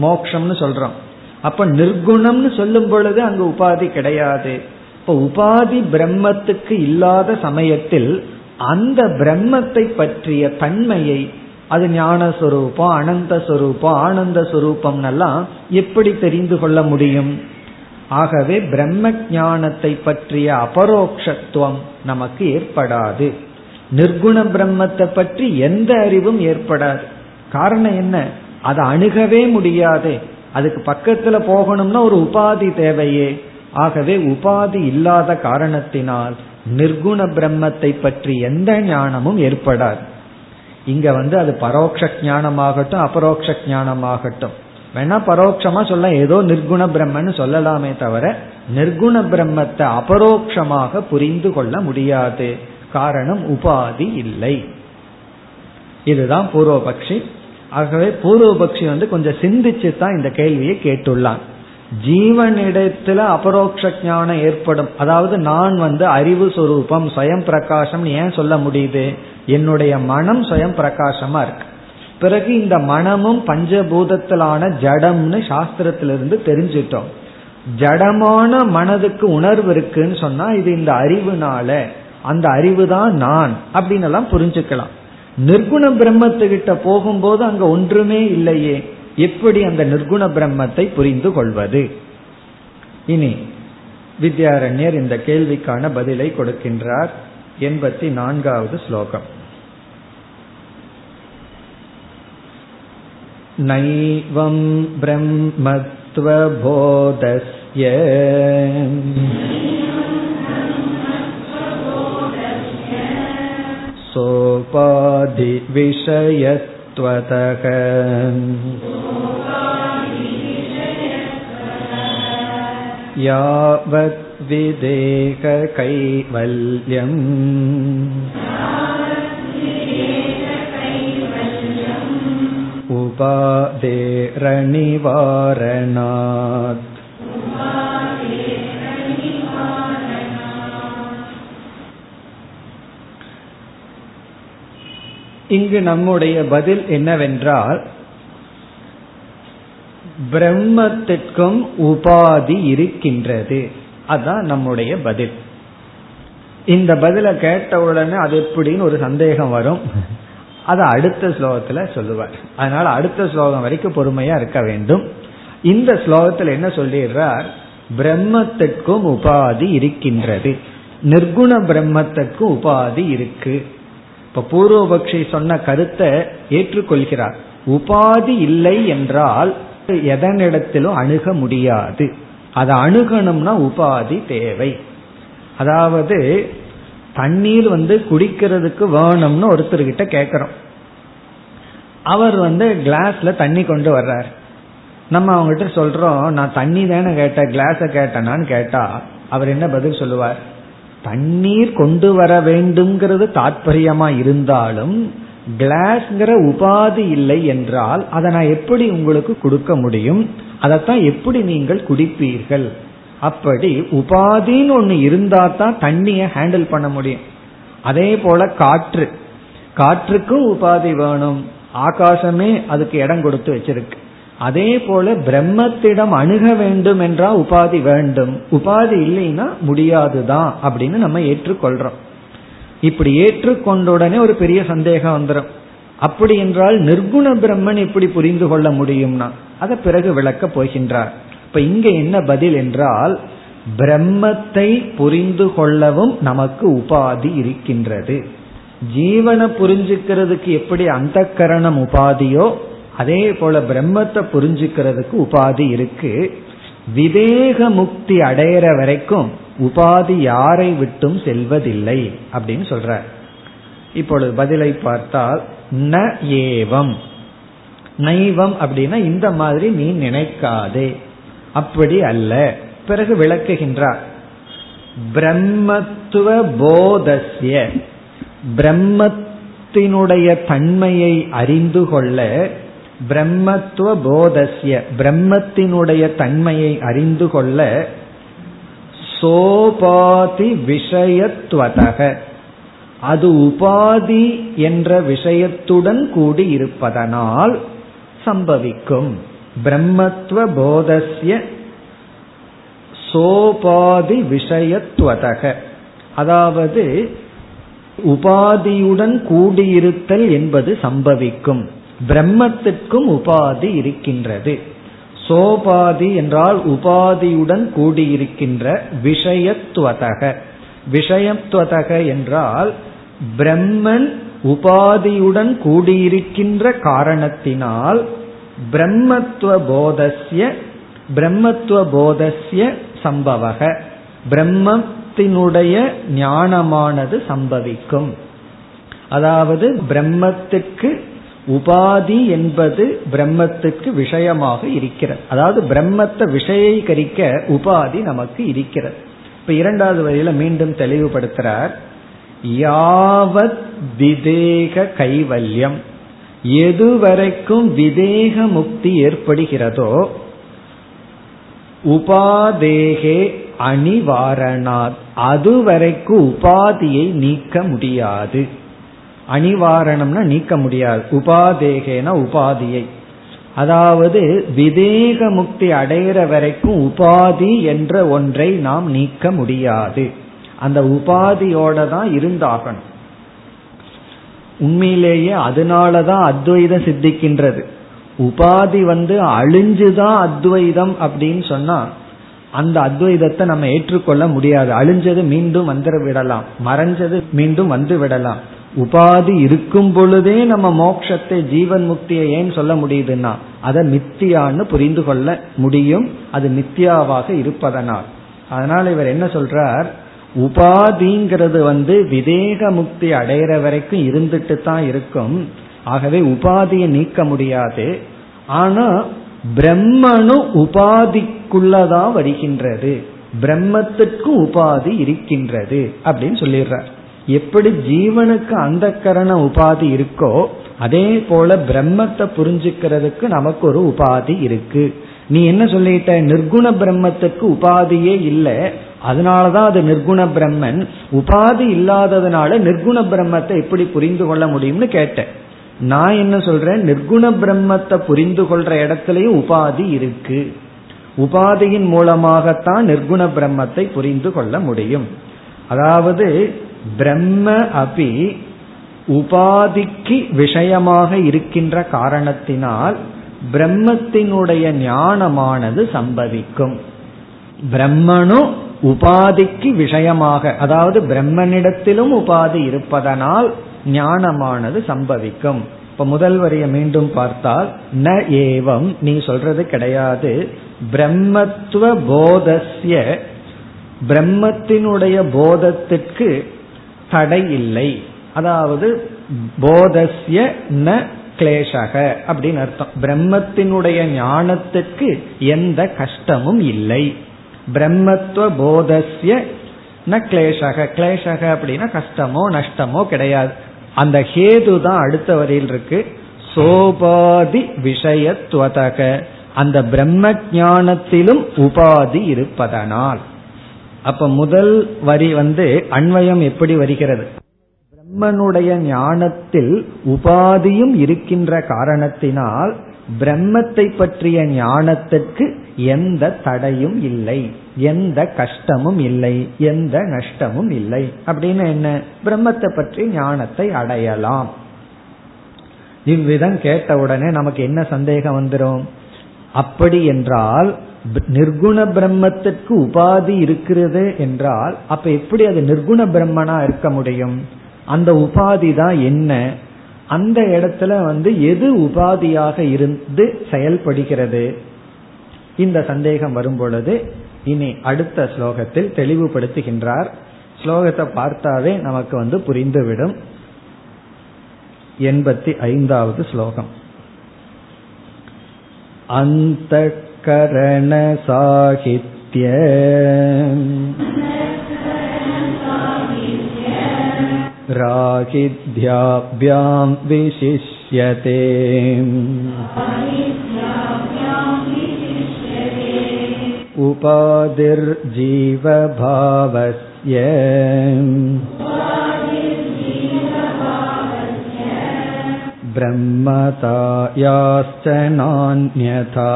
மோக்ஷம்னு சொல்றோம். அப்ப நிர்குணம்னு சொல்லும் பொழுது அங்க உபாதி கிடையாது. இப்ப உபாதி பிரம்மத்துக்கு இல்லாத சமயத்தில் அந்த பிரம்மத்தை பற்றிய தன்மையை அது ஞான சொரூபம் அனந்த சொரூபம் ஆனந்த சொரூபம் எல்லாம் எப்படி தெரிந்து கொள்ள முடியும்? ஆகவே பிரம்ம ஞானத்தை பற்றிய அபரோக்ஷத்துவம் நமக்கு ஏற்படாது. நிர்குண பிரம்மத்தை பற்றி எந்த அறிவும் ஏற்படாது. காரணம் என்ன? அதை அணுகவே முடியாது. அதுக்கு பக்கத்துல போகணும்னா ஒரு உபாதி தேவையே. ஆகவே உபாதி இல்லாத காரணத்தினால் நிர்குண பிரம்மத்தை பற்றி எந்த ஞானமும் ஏற்படாது. இங்க வந்து அது பரோட்ச ஞானமாகட்டும் அபரோக்ஷ ஞானமாகட்டும். வேணா பரோட்சமா சொல்ல ஏதோ நிர்குண பிரம்மன்னு சொல்லலாமே தவிர நிர்குண பிரம்மத்தை அபரோக்ஷமாக புரிந்து கொள்ள முடியாது. காரணம் உபாதி இல்லை. இதுதான் பூர்வபக்ஷி. ஆகவே பூர்வபக்ஷி வந்து கொஞ்சம் சிந்திச்சு தான் இந்த கேள்வியை கேட்டுள்ளான். ஜீவனிடத்துல அபரோக்ஷ ஞானம் ஏற்படும். அதாவது நான் வந்து அறிவு சொரூபம் சுயம் பிரகாசம் ஏன் சொல்ல முடியுது? என்னுடைய மனம் சுயம் பிரகாசமா இருக்கு. பிறகு இந்த மனமும் பஞ்சபூதத்திலான ஜடம்னு சாஸ்திரத்திலிருந்து தெரிஞ்சிட்டோம். ஜடமான மனதுக்கு உணர்வு இருக்குன்னு சொன்னா இது இந்த அறிவுனால அந்த அறிவு தான் நான் அப்படின்னு எல்லாம் புரிஞ்சுக்கலாம். நிர்குண பிரம்மத்துக்கிட்ட போகும்போது அங்க ஒன்றுமே இல்லையே எப்படி அந்த நிர்குண பிரம்மத்தை புரிந்து கொள்வது? இனி வித்யாரண்யர் இந்த கேள்விக்கான பதிலை கொடுக்கின்றார். எண்பத்தி நான்காவது ஸ்லோகம். नैवं ब्रह्मत्वबोधस्य सोपाधिविषयत्वतः यावद्विदेककैवल्यम् உபாதேரணிவாரணாத். இங்கு நம்முடைய பதில் என்னவென்றால் பிரம்மத்திற்கும் உபாதி இருக்கின்றது. அதுதான் நம்முடைய பதில். இந்த பதில கேட்ட உடனே அது எப்படின்னு ஒரு சந்தேகம் வரும். அதை அடுத்த ஸ்லோகத்துல சொல்லுவார். அதனால அடுத்த ஸ்லோகம் வரைக்கும் பொறுமையா இருக்க வேண்டும். இந்த ஸ்லோகத்தில் என்ன சொல்லிடுறார்? பிரம்மத்திற்கும் உபாதி இருக்கின்றது. நிர்குண பிரம்மத்திற்கும் உபாதி இருக்கு. இப்ப பூர்வபக்ஷி சொன்ன கருத்தை ஏற்றுக்கொள்கிறார். உபாதி இல்லை என்றால் எதனிடத்திலும் அணுக முடியாது. அதை அணுகணும்னா உபாதி தேவை. அதாவது தண்ணீர் வந்து குடிக்கிறதுக்கு வேணும்னு ஒருத்தர்கிட்ட கேட்குறோம் அவர் வந்து கிளாஸ்ல தண்ணி கொண்டு வர்றார். நம்ம அவங்ககிட்ட சொல்றோம் நான் தண்ணி தானே கேட்டேன் கிளாஸை கேட்டேனான்னு கேட்டா அவர் என்ன பதில் சொல்லுவார்? தண்ணீர் கொண்டு வர வேண்டும்ங்கிறது தாற்பயமா இருந்தாலும் கிளாஸ்ங்கிற உபாதி இல்லை என்றால் அதை நான் எப்படி உங்களுக்கு கொடுக்க முடியும்? அதைத்தான் எப்படி நீங்கள் குடிப்பீர்கள்? அப்படி உபாதின்னு ஒன்று இருந்தா தான் தண்ணியை ஹேண்டில் பண்ண முடியும். அதே போல காற்று. காற்றுக்கும் உபாதி வேணும். ஆகாசமே அதுக்கு இடம் கொடுத்து வச்சிருக்கு. அதே போல பிரம்மத்திடம் அணுக வேண்டும் என்றால் உபாதி வேண்டும். உபாதி இல்லைன்னா முடியாதுதான் அப்படின்னு நம்ம ஏற்றுக்கொள்றோம். இப்படி ஏற்றுக்கொண்ட உடனே ஒரு பெரிய சந்தேகம் வந்துடும் அப்படி என்றால் நிர்குண பிரம்மன் இப்படி புரிந்து கொள்ள முடியும்னா அதை பிறகு விளக்க போகின்றார். இப்ப இங்க என்ன பதில் என்றால் பிரம்மத்தை புரிந்து கொள்ளவும் நமக்கு உபாதி இருக்கின்றது. ஜீவனை புரிஞ்சுக்கிறதுக்கு எப்படி அந்த கரணம் உபாதியோ அதே போல பிரம்மத்தை புரிஞ்சுக்கிறதுக்கு உபாதி இருக்கு. விவேக முக்தி அடையிற வரைக்கும் உபாதி யாரை விட்டும் செல்வதில்லை அப்படின்னு சொல்ற. இப்பொழுது பதிலை பார்த்தால் ந ஏவம். நைவம் அப்படின்னா இந்த மாதிரி நீ நினைக்காதே. அப்படி அல்ல. பிறகு விளக்குகின்றார். பிரம்மத்துவ போதஸ்ய. பிரம்மத்தினுடைய தன்மையை அறிந்து கொள்ள பிரம்மத்துவ போதஸ்ய. பிரம்மத்தினுடைய தன்மையை அறிந்து கொள்ள சோபாதி விஷயத்துவதக அது உபாதி என்ற விஷயத்துடன் கூடி இருப்பதனால் சம்பவிக்கும். பிரம்மத்துவ போதஸ்ய சோபாதி விஷயத்துவதக அதாவது உபாதியுடன் கூடியிருத்தல் என்பது சம்பவிக்கும். பிரம்மத்திற்கும் உபாதி இருக்கின்றது. சோபாதி என்றால் உபாதியுடன் கூடியிருக்கின்ற விஷயத்துவதக விஷயத்துவதக என்றால் பிரம்மன் உபாதியுடன் கூடியிருக்கின்ற காரணத்தினால் பிரம்மத்துவ போதஸ்ய பிரம்மத்துவ போதஸ்ய சம்பவக. பிரம்மத்தினுடைய ஞானமானது சம்பவிக்கும். அதாவது பிரம்மத்துக்கு உபாதி என்பது பிரம்மத்துக்கு விஷயமாக இருக்கிறது. அதாவது பிரம்மத்தை விஷயீகரிக்க உபாதி நமக்கு இருக்கிறது. இப்ப இரண்டாவது வரியில மீண்டும் தெளிவுபடுத்துறார். யாவத் விதேக கைவல்யம். எதுவரைக்கும் விதேக முக்தி ஏற்படுகிறதோ உபாதேகே அணிவாரணாத். அதுவரைக்கும் உபாதியை நீக்க முடியாது. அணிவாரணம்னா நீக்க முடியாது. உபாதேகேன உபாதியை. அதாவது விதேக முக்தி அடைகிற வரைக்கும் உபாதி என்ற ஒன்றை நாம் நீக்க முடியாது. அந்த உபாதியோட தான் இருந்தாகணும். உண்மையிலேயே அதனாலதான் அத்வைதம் சித்திக்கின்றது. உபாதி வந்து அழிஞ்சுதான் அத்வைதம் அப்படின்னு சொன்னா அந்த அத்வைதத்தை நம்ம ஏற்றுக்கொள்ள முடியாது. அழிஞ்சது மீண்டும் வந்து விடலாம். மறைஞ்சது மீண்டும் வந்து விடலாம். உபாதி இருக்கும் பொழுதே நம்ம மோட்சத்தை ஜீவன் முக்தியை ஏன் சொல்ல முடியுதுன்னா அதை மித்தியான்னு புரிந்து கொள்ள முடியும். அது மித்தியாவாக இருப்பதனால். அதனால் இவர் என்ன சொல்றார்? உபாதிங்கிறது வந்து விதேக முக்தி அடையிற வரைக்கும் இருந்துட்டு தான் இருக்கும். ஆகவே உபாதியை நீக்க முடியாது. ஆனா பிரம்மனும் உபாதிக்குள்ளதான் வருகின்றது. பிரம்மத்துக்கு உபாதி இருக்கின்றது அப்படின்னு சொல்லிடுறார். எப்படி ஜீவனுக்கு அந்த கரண உபாதி இருக்கோ அதே போல பிரம்மத்தை புரிஞ்சுக்கிறதுக்கு நமக்கு ஒரு உபாதி இருக்கு. நீ என்ன சொல்லிட்ட? நிர்குண பிரம்மத்துக்கு உபாதியே இல்லை. அதனாலதான் அது நிர்குண பிரம்மன். உபாதி இல்லாததுனால நிர்குண பிரம்மத்தை எப்படி புரிந்து கொள்ள முடியும்னு கேட்டேன். நான் என்ன சொல்றேன்? நிர்குண பிரம்மத்தை புரிந்து கொள்ற இடத்துலயும் உபாதி இருக்கு. உபாதியின் மூலமாகத்தான் நிர்குண பிரம்மத்தை புரிந்து கொள்ள முடியும். அதாவது பிரம்ம அபி உபாதிக்கு விஷயமாக இருக்கின்ற காரணத்தினால் பிரம்மத்தினுடைய ஞானமானது சம்பவிக்கும். பிரம்மனும் உபாதிக்கு விஷயமாக அதாவது பிரம்மனிடத்திலும் உபாதி இருப்பதனால் ஞானமானது சம்பவிக்கும். இப்ப முதல் வரியை மீண்டும் பார்த்தால் ந ஏவம் நீ சொல்றது கிடையாது. பிரம்மத்துவ போதஸ்ய பிரம்மத்தினுடைய போதத்திற்கு தடை இல்லை. அதாவது போதஸ்ய ந கிளேஷக அப்படின்னு அர்த்தம். பிரம்மத்தினுடைய ஞானத்துக்கு எந்த கஷ்டமும் இல்லை. பிரம்மத்துவ போதஸ்ய ந கிளேஷக கிளேஷக அப்படின்னா கஷ்டமோ நஷ்டமோ கிடையாது. அந்த ஹேது தான் அடுத்த வரியில் இருக்கு. சோபாதி விஷயத்துவதக அந்த பிரம்ம ஞானத்திலும் உபாதி இருப்பதனால். அப்ப முதல் வரி வந்து அன்வயம் எப்படி வருகிறது? பிரம்மனுடைய ஞானத்தில் உபாதியும் இருக்கின்ற காரணத்தினால் பிரம்மத்தை பற்றிய ஞானத்துக்கு எந்த தடையும் இல்லை. எந்த கஷ்டமும் இல்லை. எந்த நஷ்டமும் இல்லை. அப்படின்னு என்ன? பிரம்மத்தை பற்றி ஞானத்தை அடையலாம். இவ்விதம் கேட்ட உடனே நமக்கு என்ன சந்தேகம் வந்துடும் அப்படி என்றால் நிர்குண பிரம்மத்திற்கு உபாதி இருக்கிறது என்றால் அப்ப எப்படி அது நிர்குண பிரம்மனா இருக்க முடியும்? அந்த உபாதி தான் என்ன? அந்த இடத்துல வந்து எது உபாதியாக இருந்து செயல்படுகிறது? இந்த சந்தேகம் வரும் பொழுது இனி அடுத்த ஸ்லோகத்தில் தெளிவுபடுத்துகின்றார் ஸ்லோகத்தை பார்த்தாவே நமக்கு வந்து புரிந்துவிடும் எண்பத்தி ஐந்தாவது ஸ்லோகம் அந்த கரண சாகித்ய रागिध्याभ्यां विशिष्यते उपाधिर्जीवभावस्य ब्रह्मतायाश्च नान्यथा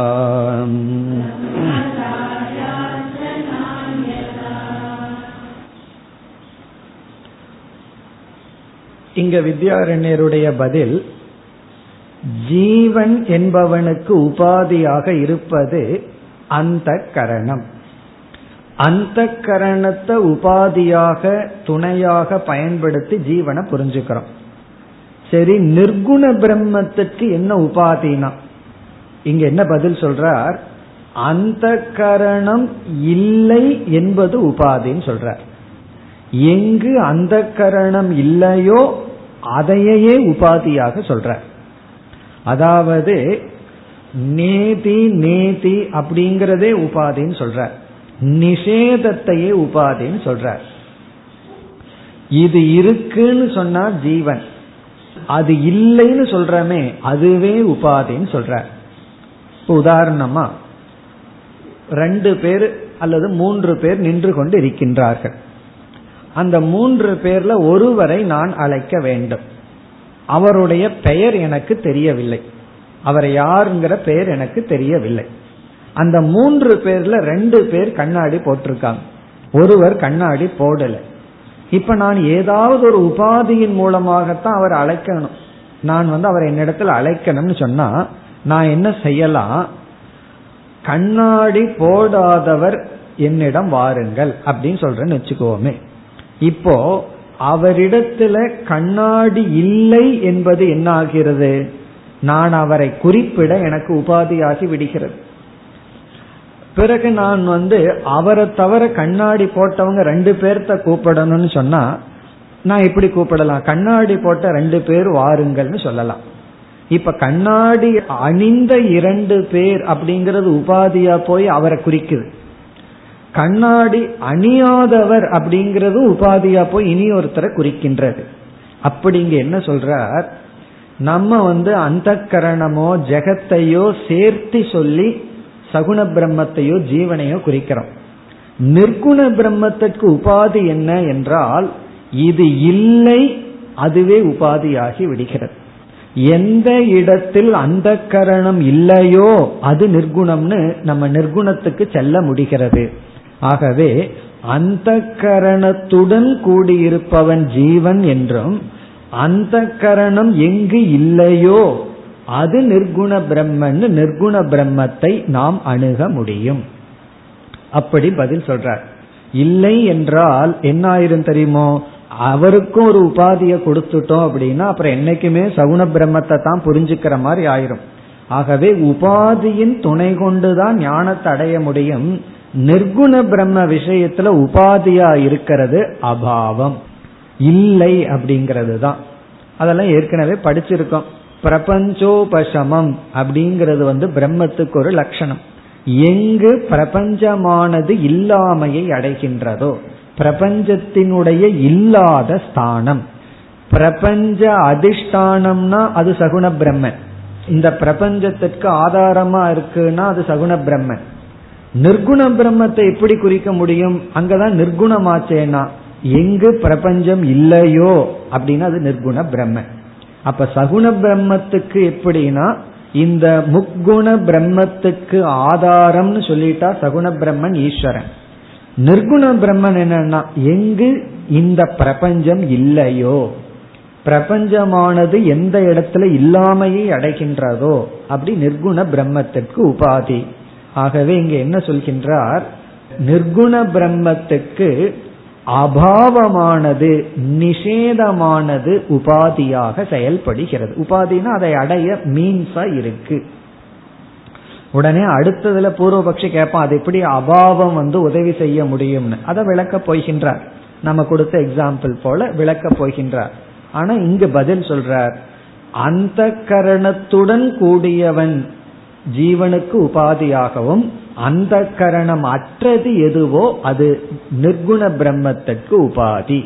இங்க வித்யாரண்யருடைய பதில் ஜீவன் என்பவனுக்கு உபாதியாக இருப்பது அந்த கரணம் அந்த கரணத்தை உபாதியாக துணையாக பயன்படுத்தி ஜீவனை புரிஞ்சுக்கிறோம். சரி நிர்குண பிரம்மத்துக்கு என்ன உபாதினா? இங்க என்ன பதில் சொல்றார்? அந்த கரணம் இல்லை என்பது உபாதின்னு சொல்றார். எங்கு அந்த கரணம் இல்லையோ அதையே உபாதியாக சொல்ற அதாவது நேதி நேதி அப்படிங்கறதே உபாதின்னு சொல்ற. நிஷேதத்தையே உபாதின்னு சொல்ற. இது இருக்குன்னு சொன்னா ஜீவன். அது இல்லைன்னு சொல்றமே அதுவே உபாதின்னு சொல்ற. உதாரணமா ரெண்டு பேர் அல்லது மூன்று பேர் நின்று கொண்டு இருக்கின்றார்கள். அந்த மூன்று பேர்ல ஒருவரை நான் அழைக்க வேண்டும். அவருடைய பெயர் எனக்கு தெரியவில்லை. அவர் யாருங்கிற பெயர் எனக்கு தெரியவில்லை. அந்த மூன்று பேர்ல ரெண்டு பேர் கண்ணாடி போட்டிருக்காங்க. ஒருவர் கண்ணாடி போடல. இப்ப நான் ஏதாவது ஒரு உபாதியின் மூலமாகத்தான் அவர் அழைக்கணும். நான் வந்து அவர் என்னிடத்துல அழைக்கணும்னு சொன்னா நான் என்ன செய்யலாம்? கண்ணாடி போடாதவர் என்னிடம் வாருங்கள் அப்படின்னு சொல்றேன்னு வச்சுக்கோமே. இப்போ அவரிடத்துல கண்ணாடி இல்லை என்பது என்ன ஆகிறது நான் அவரை குறிப்பிட எனக்கு உபாதியாகி விடுகிறது. பிறகு நான் வந்து அவரை தவிர கண்ணாடி போட்டவங்க ரெண்டு பேர்த்த கூப்பிடணும்னு சொன்னா நான் எப்படி கூப்பிடலாம். கண்ணாடி போட்ட ரெண்டு பேர் வாருங்கள்னு சொல்லலாம். இப்ப கண்ணாடி அணிந்த இரண்டு பேர் அப்படிங்கறது உபாதியா போய் அவரை குறிக்குது. கண்ணாடி அணியாதவர் அப்படிங்கிறது உபாதியா போய் இனி ஒருத்தரை குறிக்கின்றது. அப்படிங்க என்ன சொல்றார்? நம்ம வந்து அந்த கரணமோ ஜெகத்தையோ சேர்த்து சொல்லி சகுண பிரம்மத்தையோ ஜீவனையோ குறிக்கிறோம். நிர்குண பிரம்மத்திற்கு உபாதி என்ன என்றால் இது இல்லை அதுவே உபாதியாகி விடுகிறது. எந்த இடத்தில் அந்த கரணம் இல்லையோ அது நிர்குணம்னு நம்ம நிர்குணத்துக்கு செல்ல முடிகிறது. ஆகவே அந்த கரணத்துடன் கூடியிருப்பவன் ஜீவன் என்றும் அந்த கரணம் எங்கு இல்லையோ அது நிர்குண பிரம்மன் நிர்குண பிரம்மத்தை நாம் அணுக முடியும். அப்படி பதில் சொல்றார். இல்லை என்றால் என்ன ஆயிரும் தெரியுமோ? அவருக்கும் ஒரு உபாதியை கொடுத்துட்டோம் அப்படின்னா அப்புறம் என்னைக்குமே சகுண பிரம்மத்தை தான் புரிஞ்சுக்கிற மாதிரி ஆயிரும். ஆகவே உபாதியின் துணை கொண்டுதான் ஞானத்தை அடைய முடியும். நிர்குண பிரம்ம விஷயத்துல உபாதியா இருக்கிறது அபாவம். இல்லை அப்படிங்கிறது தான் அதெல்லாம் ஏற்கனவே படிச்சிருக்கோம். பிரபஞ்சோபசமம் அப்படிங்கிறது வந்து பிரம்மத்துக்கு ஒரு லட்சணம். எங்கு பிரபஞ்சமானது இல்லாமையை அடைகின்றதோ பிரபஞ்சத்தினுடைய இல்லாத ஸ்தானம். பிரபஞ்ச அதிஷ்டானம்னா அது சகுண பிரம்மன். இந்த பிரபஞ்சத்திற்கு ஆதாரமா இருக்குன்னா அது சகுண பிரம்மன். நிர்குண பிரம்மத்தை எப்படி குறிக்க முடியும்? அங்கதான் நிர்குணமாச்சேனா எங்கு பிரபஞ்சம் இல்லையோ அப்படின்னா அது நிர்குண பிரம்மன் அப்ப சகுண பிரம்மத்துக்கு எப்படின்னா இந்த முக்குண பிரம்மத்துக்கு ஆதாரம்னு சொல்லிட்டா சகுண பிரம்மன் ஈஸ்வரன். நிர்குண பிரம்மன் என்னன்னா எங்கு இந்த பிரபஞ்சம் இல்லையோ பிரபஞ்சமானது எந்த இடத்துல இல்லாமையை அடைகின்றதோ அப்படி நிர்குண பிரம்மத்திற்கு உபாதி. ஆகவே இங்க என்ன சொல்கின்றார்? நிர்குண பிரம்மத்துக்கு அபாவமானது நிஷேதமானது உபாதியாக செயல்படுகிறது. உபாதினா அதை அடைய மீன்ஸா இருக்கு. உடனே அடுத்ததுல பூர்வபக்ஷி கேட்பான் அது எப்படி அபாவம் வந்து உதவி செய்ய முடியும்னு? அதை விளக்க போகின்றார். நம்ம கொடுத்த எக்ஸாம்பிள் போல விளக்க போகின்றார். ஆனா இங்கு பதில் சொல்றார் அந்த கரணத்துடன் கூடியவன் ஜீவனுக்கு உபாதியாகவும் அந்த கரணம் அற்றது எதுவோ அது நிர்குண பிரம்மத்திற்கு உபாதி.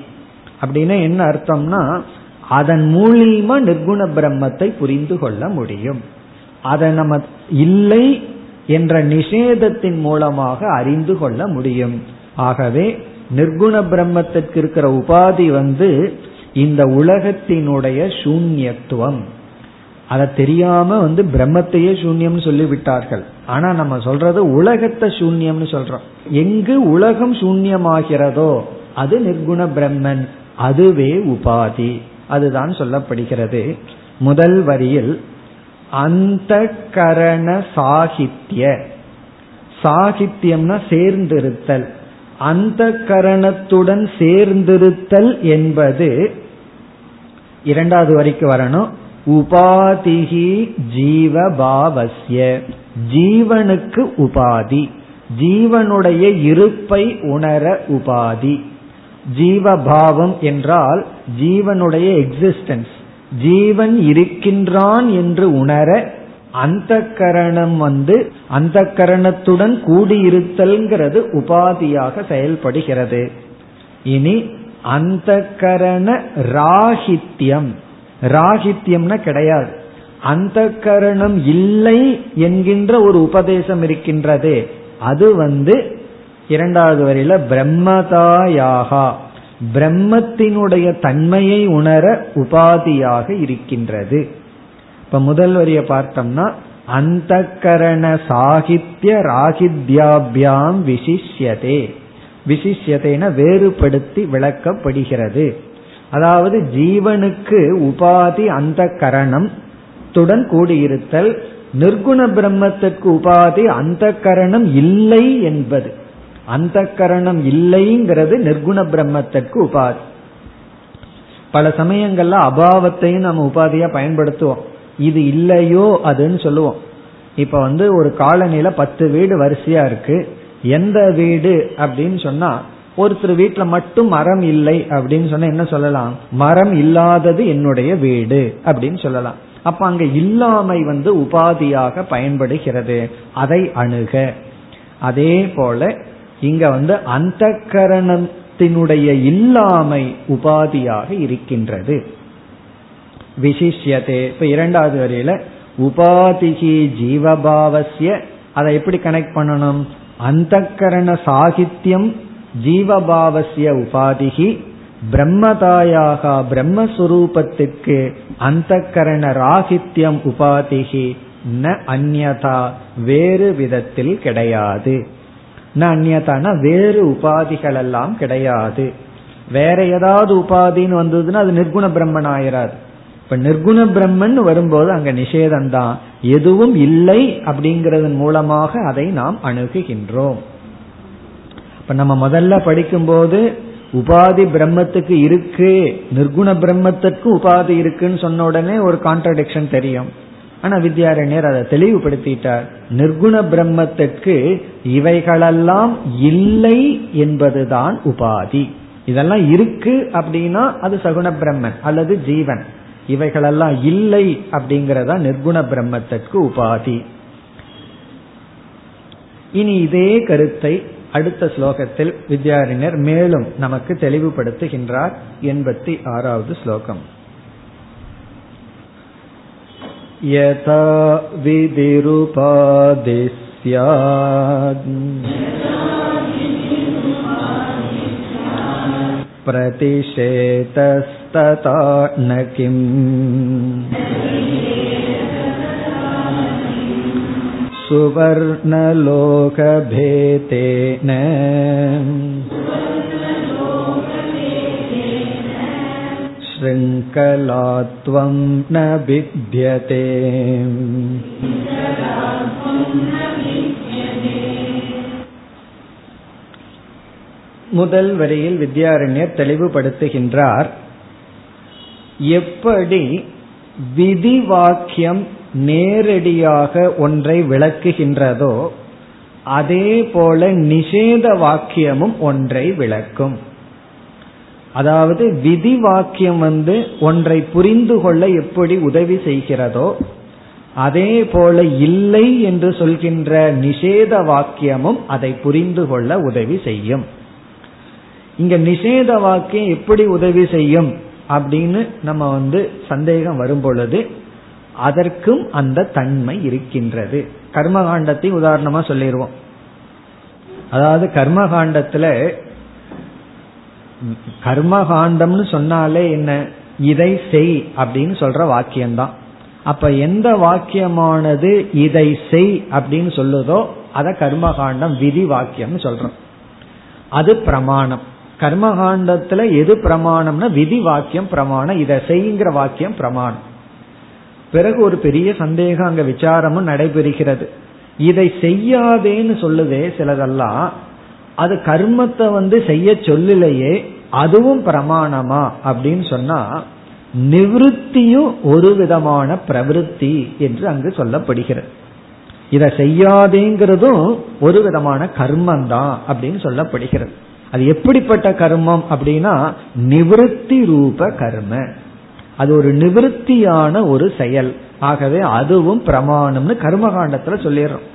அப்படின்னா என்ன அர்த்தம்னா அதன் மூலியமா நிர்குண பிரம்மத்தை புரிந்து கொள்ள முடியும். அதை நம்ம இல்லை என்ற நிஷேதத்தின் மூலமாக அறிந்து கொள்ள முடியும். ஆகவே நிர்குண பிரம்மத்திற்கு இருக்கிற உபாதி வந்து இந்த உலகத்தினுடைய சூன்யத்துவம். அதை தெரியாம வந்து பிரம்மத்தையே சூன்யம்னு சொல்லி விட்டார்கள் ஆனா நம்ம சொல்றது உலகத்தை சூன்யம்னு சொல்றோம். எங்கு உலகம் சூன்யமாகிறதோ அது நிர்குண பிரம்மன் அதுவே உபாதி. அதுதான் சொல்லப்படுகிறது. முதல் வரியில் அந்த கரண சாகித்ய. சாகித்யம்னா சேர்ந்திருத்தல். அந்த கரணத்துடன் சேர்ந்திருத்தல் என்பது இரண்டாவது வரைக்கு வரணும். உபாதிகி ஜீவபாவசிய ஜீவனுக்கு உபாதி. ஜீவனுடைய இருப்பை உணர உபாதி. ஜீவபாவம் என்றால் ஜீவனுடைய எக்ஸிஸ்டன்ஸ் ஜீவன் இருக்கின்றான் என்று உணர அந்த கரணம் வந்து அந்த கரணத்துடன் கூடியிருத்தல்ங்கிறது உபாதியாக செயல்படுகிறது. இனி அந்த கரண ராகித்யம் ராகித்யம்னா கிடையாது. அந்த கரணம் இல்லை என்கின்ற ஒரு உபதேசம் இருக்கின்றது. அது வந்து இரண்டாவது வரையில பிரம்மதாயாகா பிரம்மத்தினுடைய தன்மையை உணர உபாதியாக இருக்கின்றது. இப்ப முதல் வரிய பார்த்தோம்னா அந்த கரண சாகித்ய ராகித்யாபியாம் விசிஷ்யதே. விசிஷ்யதேன வேறுபடுத்தி விளக்கப்படுகிறது. அதாவது ஜீவனுக்கு உபாதி அந்த கரணம் துடன் கூடியிருத்தல் நிர்குண பிரம்மத்திற்கு உபாதி அந்த கரணம் இல்லை என்பது. அந்த கரணம் இல்லைங்கிறது நிர்குண பிரம்மத்திற்கு உபாதி. பல சமயங்கள்ல அபாவத்தையும் நம்ம உபாதியா பயன்படுத்துவோம். இது இல்லையோ அதுன்னு சொல்லுவோம். இப்ப வந்து ஒரு காலனில பத்து வீடு வரிசையா இருக்கு. எந்த வீடு அப்படின்னு சொன்னா ஒருத்தர் வீட்டுல மட்டும் மரம் இல்லை அப்படின்னு சொன்னா என்ன சொல்லலாம்? மரம் இல்லாதது என்னுடைய வீடு அப்படின்னு சொல்லலாம். அப்ப அங்க இல்லாமை வந்து உபாதியாக பயன்படுகிறது. அதை அணுக. அதே போல இங்க வந்து அந்த கரணத்தினுடைய இல்லாமை உபாதியாக இருக்கின்றது. விசிஷ்யதே. இப்ப இரண்டாவது வரையில உபாதிகி ஜீவபாவசிய அதை எப்படி கனெக்ட் பண்ணணும்? அந்த கரண சாகித்யம் ஜீவபாவசிய உபாதிகி பிரம்மதாயாக பிரம்மஸ்வரூபத்துக்கு அந்த கரண ராகித்யம் உபாதிகி ந அந்யதா வேறு விதத்தில் கிடையாது. ந அந்யதான வேறு உபாதிகள் எல்லாம் கிடையாது. வேற ஏதாவது உபாதின்னு வந்ததுன்னா அது நிர்குண பிரம்மன் ஆயிராது. இப்ப நிர்குண பிரம்மன் வரும்போது அங்க நிஷேதம் தான் எதுவும் இல்லை அப்படிங்கறதன் மூலமாக அதை நாம் அணுகுகின்றோம். இப்ப நம்ம முதல்ல படிக்கும்போது உபாதி பிரம்மத்துக்கு இருக்கு நிர்குண பிரம்மத்துக்கு உபாதி இருக்குன்னு சொன்ன உடனே ஒரு கான்ட்ரடிக்ஷன் தெரியும். ஆனா வித்யாரண்யர் அதை தெளிவுபடுத்திட்டார். நிர்குண பிரம்மத்துக்கு இவைகளெல்லாம் இல்லை என்பதுதான் உபாதி. இதெல்லாம் இருக்கு அப்படின்னா அது சகுண பிரம்மன் அல்லது ஜீவன். இவைகளெல்லாம் இல்லை அப்படிங்கறதா நிர்குண பிரம்மத்திற்கு உபாதி. இனி இதே கருத்தை அடுத்த ஸ்லோகத்தில் வித்யாரிணர் மேலும் நமக்கு தெளிவுபடுத்துகின்றார் எண்பத்தி ஆறாவது ஸ்லோகம் यथा विधिरुपाधि स्यात् प्रतिषेतस्तथा न किम् सुवर्णलोकभेतेन शृङ्खलात्वं न विद्यते முதல் வரியில் வித்யாரண்யர் தெளிவுபடுத்துகின்றார் எப்படி விதி வாக்கியம் நேரடியாக ஒன்றை விளக்குகின்றதோ அதே போல நிஷேத வாக்கியமும் ஒன்றை விளக்கும். அதாவது விதி வாக்கியம் வந்து ஒன்றை புரிந்து கொள்ள எப்படி உதவி செய்கிறதோ அதே போல இல்லை என்று சொல்கின்ற நிஷேத வாக்கியமும் அதை புரிந்து கொள்ள உதவி செய்யும். இங்க நிஷேத வாக்கியம் எப்படி உதவி செய்யும் அப்படின்னு நம்ம வந்து சந்தேகம் வரும் பொழுது அதற்கும் அந்த தன்மை இருக்கின்றது. கர்மகாண்டத்தை உதாரணமா சொல்லிடுவோம் அதாவது கர்மகாண்டத்துல கர்மகாண்டம்னு சொன்னாலே என்ன? இதை செய் அப்படின்னு சொல்ற வாக்கியம்தான். அப்ப எந்த வாக்கியமானது இதை செய் அப்படின்னு சொல்லுதோ அத கர்மகாண்டம் விதி வாக்கியம்னு சொல்றோம். அது பிரமாணம். கர்மகாண்டத்துல எது பிரமாணம்னா விதி வாக்கியம் பிரமாணம் இதை செய்ங்கிற வாக்கியம் பிரமாணம். பிறகு ஒரு பெரிய சந்தேகம் அங்க விசாரமும் நடைபெறுகிறது. இதை செய்யாதேன்னு சொல்லுதே சிலதெல்லாம் அது கர்மத்தை வந்து செய்ய சொல்லலையே அதுவும் பிரமாணமா அப்படின்னு சொன்னா நிவிருத்தியும் ஒரு விதமான பிரவருத்தி என்று அங்கு சொல்லப்படுகிறது. இதை செய்யாதேங்கிறதும் ஒரு விதமான கர்மம் தான் அப்படின்னு சொல்லப்படுகிறது. அது எப்படிப்பட்ட கர்மம் அப்படின்னா நிவிருத்தி ரூப கர்ம. அது ஒரு நிவிருத்தியான ஒரு செயல். ஆகவே அதுவும் பிரமாணம்னு கர்மகாண்டத்துல சொல்லிடுறோம்.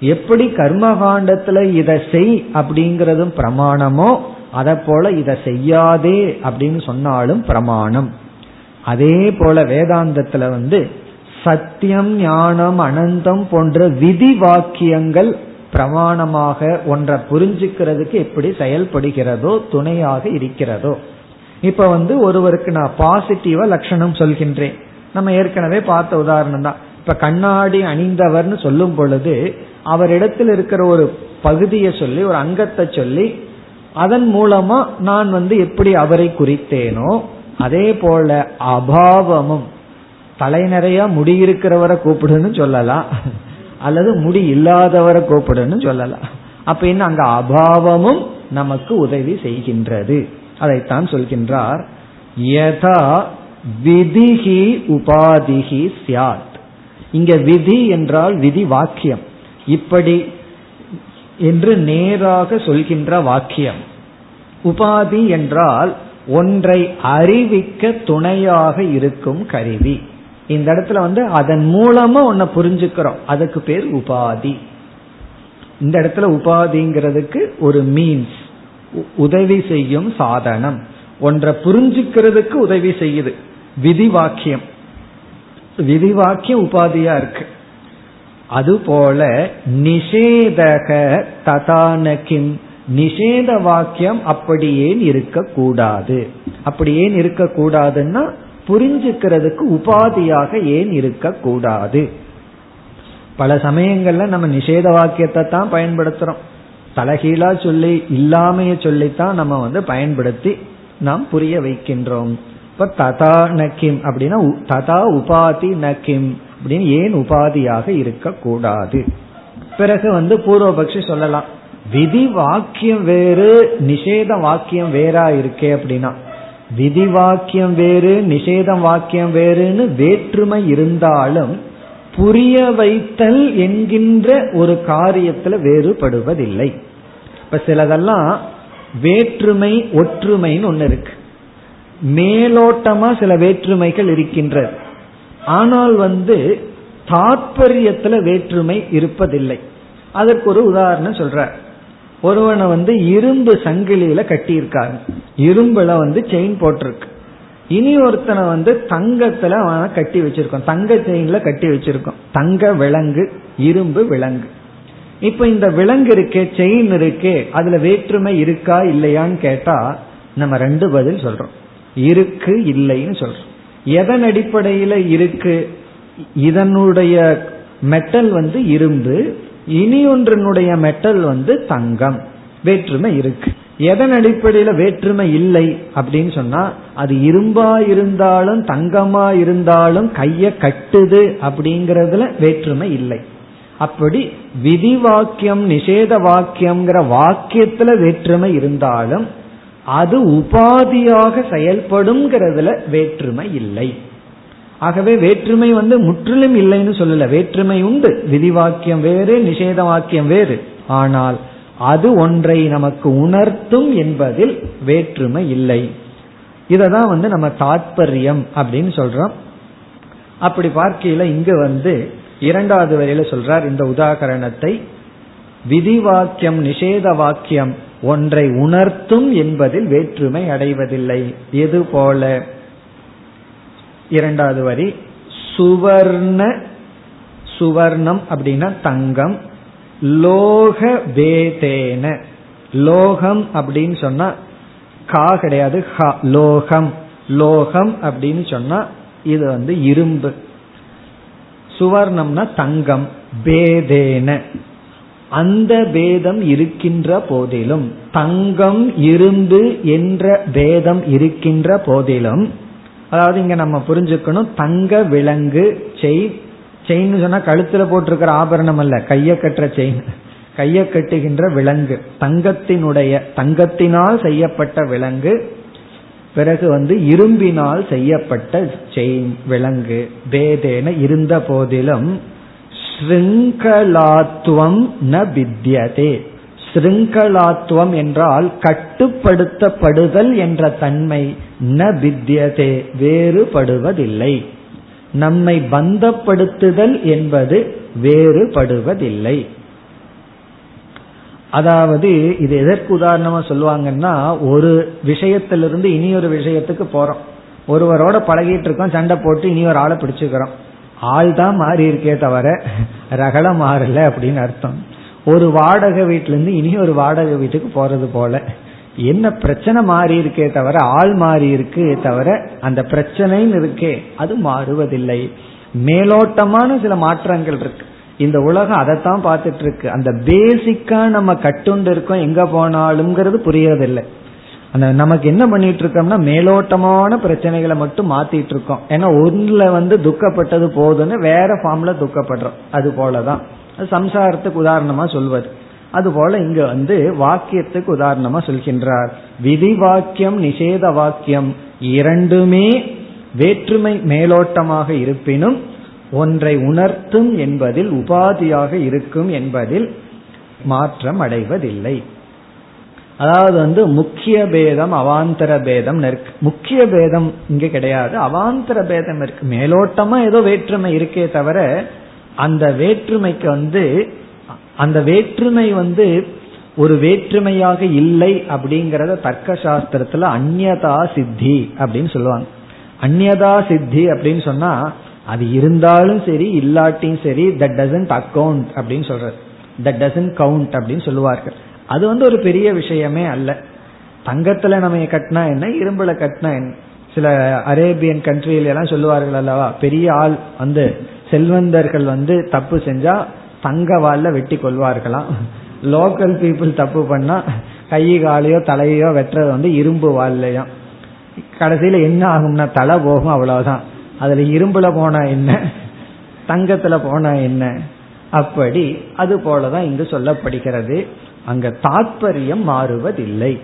எப்படி கர்மகாண்டத்துல இதை செய் அப்படிங்கறதும் பிரமாணமோ அதை போல இதை செய்யாதே அப்படின்னு சொன்னாலும் பிரமாணம். அதே போல வேதாந்தத்துல வந்து சத்தியம் ஞானம் அனந்தம் போன்ற விதி வாக்கியங்கள் பிரமாணமாக ஒன்றை புரிஞ்சுக்கிறதுக்கு எப்படி செயல்படுகிறதோ துணையாக இருக்கிறதோ இப்ப வந்து ஒருவருக்கு நான் பாசிட்டிவா லட்சணம் சொல்கின்றேன். நம்ம ஏற்கனவே பார்த்த உதாரணம் தான். இப்ப கண்ணாடி அணிந்தவர்னு சொல்லும் பொழுது அவரிடத்தில் இருக்கிற ஒரு பகுதியை சொல்லி ஒரு அங்கத்தை சொல்லி அதன் மூலமா நான் வந்து எப்படி அவரை குறித்தேனோ அதே போல அபாவமும் தலை நிறைய முடி இருக்கிறவரை கூப்பிடுன்னு சொல்லலாம் அல்லது முடி இல்லாதவரை கூப்பிடுன்னு சொல்லலாம் அப்ப என்ன அங்க அபாவமும் நமக்கு உதவி செய்கின்றது. அதைத்தான் சொல்கின்றார் யதா விதிஹி உபாதிஹி சியாத் இங்க விதி என்றால் விதி வாக்கியம். இப்படி என்று நேராக சொல்கின்ற வாக்கியம். உபாதி என்றால் ஒன்றை அறிவிக்க துணையாக இருக்கும் கருவி. இந்த இடத்துல வந்து அதன் மூலமா ஒன்ன புரிஞ்சுக்கிறோம். அதுக்கு பேர் உபாதி. இந்த இடத்துல உபாதிங்கிறதுக்கு ஒரு மீன்ஸ் உதவி செய்யும் சாதனம். ஒன்றை புரிஞ்சுக்கிறதுக்கு உதவி செய்யுது. விதிவாக்கியம். விதிவாக்கியம் உபாதியா இருக்கு. அதுபோல நிஷேதக ததானகிம். நிஷேத வாக்கியம் அப்படி ஏன் இருக்கக்கூடாது. அப்படி ஏன் இருக்கக்கூடாதுன்னா புரிஞ்சுக்கிறதுக்கு உபாதியாக ஏன் இருக்கக்கூடாது? பல சமயங்கள்ல நம்ம நிஷேத வாக்கியத்தை தான் பயன்படுத்துறோம். தலகீழா சொல்லி இல்லாமைய சொல்லித்தான் நம்ம வந்து பயன்படுத்தி நாம் புரிய வைக்கின்றோம். இப்ப ததா நக்கிம் அப்படின்னா ததா உபாதி நக்கிம் அப்படின்னு ஏன் உபாதியாக இருக்கக்கூடாது? பிறகு வந்து பூர்வபக்ஷி சொல்லலாம் விதி வாக்கியம் வேறு நிஷேத வாக்கியம் வேறா இருக்கே அப்படின்னா விதி வாக்கியம் வேறு நிஷேதம் வாக்கியம் வேறுன்னு வேற்றுமை இருந்தாலும் புரிய வைத்தல் என்கின்ற ஒரு காரியத்துல வேறுபடுவதில்லை. இப்ப சிலதெல்லாம் வேற்றுமை ஒற்றுமைன்னு ஒண்ணு இருக்கு. மேலோட்டமா சில வேற்றுமைகள் இருக்கின்றது. ஆனால் வந்து தாற்பயத்துல வேற்றுமை இருப்பதில்லை. அதற்கு ஒரு உதாரணம் சொல்ற ஒருவனை வந்து இரும்பு சங்கிலியில கட்டியிருக்காங்க இரும்புல வந்து செயின் போட்டிருக்கு. இனி ஒருத்தனை வந்து தங்கத்துல கட்டி வச்சிருக்கோம் தங்க செயின்ல கட்டி வச்சிருக்கோம் தங்க விலங்கு இரும்பு விலங்கு. இப்ப இந்த விலங்கு இருக்கே செயின் இருக்கே அதுல வேற்றுமை இருக்கா இல்லையான்னு கேட்டா நம்ம ரெண்டு பதில் சொல்றோம். இருக்கு இல்லைன்னு சொல்றோம். எதன் அடிப்படையில இருக்கு? இதனுடைய மெட்டல் வந்து இரும்பு இனி ஒன்றினுடைய மெட்டல் வந்து தங்கம் வேற்றுமை இருக்கு. எதன் அடிப்படையில வேற்றுமை இல்லை அப்படின்னு சொன்னா அது இரும்பா இருந்தாலும் தங்கமா இருந்தாலும் கைய கட்டுது அப்படிங்கறதுல வேற்றுமை இல்லை. அப்படி விதி வாக்கியம் நிஷேத வாக்கியம்ங்கிற வாக்கியத்துல வேற்றுமை இருந்தாலும் அது உபாதியாக செயல்படும்ங்கிறதுல வேற்றுமை இல்லை. ஆகவே வேற்றுமை வந்து முற்றிலும் இல்லைன்னு சொல்லல. வேற்றுமை உண்டு. விதி வாக்கியம் வேறு நிஷேத வாக்கியம் வேறு. ஆனால் அது ஒன்றை நமக்கு உணர்த்தும் என்பதில் வேற்றுமை இல்லை. இததான் வந்து நம்ம தாத்பரியம் அப்படின்னு சொல்றோம். அப்படி பார்க்கையில இங்க வந்து இரண்டாவது வரையில சொல்றார் இந்த உதாகரணத்தை விதி வாக்கியம் நிஷேத வாக்கியம் ஒன்றை உணர்த்தும் என்பதில் வேற்றுமை அடைவதில்லை. எது போல? இரண்டாவது வரி சுவர்ண சுவர்ணம் அப்படின்னா தங்கம் லோக வேதேன. லோகம் அப்படின்னு சொன்னா கா கிடையாது லோகம். லோகம் அப்படின்னு சொன்னா இது வந்து இரும்பு. சுவர்ணம்னா தங்கம் பேதேன. அந்த பேதம் இருக்கின்ற போதிலும் தங்கம் இரும்பு என்ற பேதம் இருக்கின்ற போதிலும் அதாவது இங்க நம்ம புரிஞ்சுக்கணும் தங்க விலங்கு செயின் செயின் சொன்னா கழுத்துல போட்டிருக்கிற ஆபரணம் அல்ல கைய கட்டுற செயின். கைய கட்டுகின்ற விலங்கு தங்கத்தினுடைய தங்கத்தினால் செய்யப்பட்ட விலங்கு பிறகு வந்து இரும்பினால் செய்யப்பட்ட செயின் விலங்கு பேதேன இருந்த போதிலும் ஸ்ருங்கலாத்துவம் ந வித்யதே. ஸ்ருங்கலாத்துவம் என்றால் கட்டுப்படுத்தப்படுதல் என்ற தன்மை ந வித்யதே வேறுபடுவதில்லை. நம்மை பந்தப்படுத்துதல் என்பது வேறுபடுவதில்லை. அதாவது இது எதற்கு உதாரணமா சொல்லுவாங்கன்னா ஒரு விஷயத்திலிருந்து இனி ஒரு விஷயத்துக்கு போறோம். ஒருவரோட பழகிட்டு இருக்கோம் சண்டை போட்டு இனி ஒரு ஆளை பிடிச்சுக்கிறோம். ஆள் தான் மாறி இருக்கே தவிர ரகல மாறல அப்படின்னு அர்த்தம். ஒரு வாடகை வீட்டுல இருந்து இனி ஒரு வாடகை வீட்டுக்கு போறது போல. என்ன பிரச்சனை மாறி இருக்கே தவிர ஆள் மாறி இருக்கு தவிர அந்த பிரச்சனைன்னு இருக்கே அது மாறுவதில்லை. மேலோட்டமான சில மாற்றங்கள் இருக்கு. இந்த உலகம் அதைத்தான் பார்த்துட்டு இருக்கு அந்த பேசிக்கா நம்ம கட்டுண்டு இருக்கோம் எங்க போனாலும்ங்கிறது புரியறதில்லை. அந்த நமக்கு என்ன பண்ணிட்டு இருக்கோம்னா மேலோட்டமான பிரச்சனைகளை மட்டும் மாத்திட்டு இருக்கோம் ஏன்னா ஒன்றுல வந்து துக்கப்பட்டது போதுன்னு வேற ஃபார்ம்ல துக்கப்படுறோம். அது போலதான். சம்சாரத்துக்கு உதாரணமா சொல்வது. அதுபோல இங்க வந்து வாக்கியத்துக்கு உதாரணமா சொல்கின்றார். விதி வாக்கியம் நிஷேத வாக்கியம் இரண்டுமே வேற்றுமை மேலோட்டமாக இருப்பினும் ஒன்றை உணர்த்தும் என்பதில் உபாதியாக இருக்கும் என்பதில் மாற்றம் அடைவதில்லை. அதாவது வந்து முக்கிய பேதம் அவாந்தர பேதம் இருக்கு முக்கிய பேதம் இங்க கிடையாது. அவாந்தர பேதம் இருக்கு. மேலோட்டமா ஏதோ வேற்றுமை இருக்கே தவிர அந்த வேற்றுமைக்கு வந்து அந்த வேற்றுமை வந்து ஒரு வேற்றுமையாக இல்லை அப்படிங்கறத தர்க்க சாஸ்திரத்துல அந்நதா சித்தி அப்படின்னு சொல்லுவாங்க. அந்நதா சித்தி அப்படின்னு சொன்னா அது இருந்தாலும் சரி இல்லாட்டியும் சரி தட் டசன்ட் அக்கவுண்ட் அப்படின்னு சொல்றது. தட் டசன்ட் கவுண்ட் அப்படின்னு சொல்லுவார்கள். அது வந்து ஒரு பெரிய விஷயமே அல்ல. தங்கத்துல நம்ம கட்டினா என்ன இரும்புல கட்டினா என்ன? சில அரேபியன் கண்ட்ரியில எல்லாம் சொல்லுவார்கள் அல்லவா பெரிய ஆள் வந்து செல்வந்தர்கள் வந்து தப்பு செஞ்சா தங்க வால்ல வெட்டி கொள்வார்களாம் லோக்கல் பீப்புள் தப்பு பண்ணா கை காலையோ தலையோ வெட்டுறது வந்து இரும்பு வால்லையும் கடைசியில என்ன ஆகும்னா தலை போகும் அவ்வளவுதான். அதுல இரும்புல போனா என்ன? தங்கத்துல போனா என்ன? அப்படி அது போலதான் இங்கு சொல்லப்படுகிறது. அங்க தாத்பரியம் மாறுவதில்லை.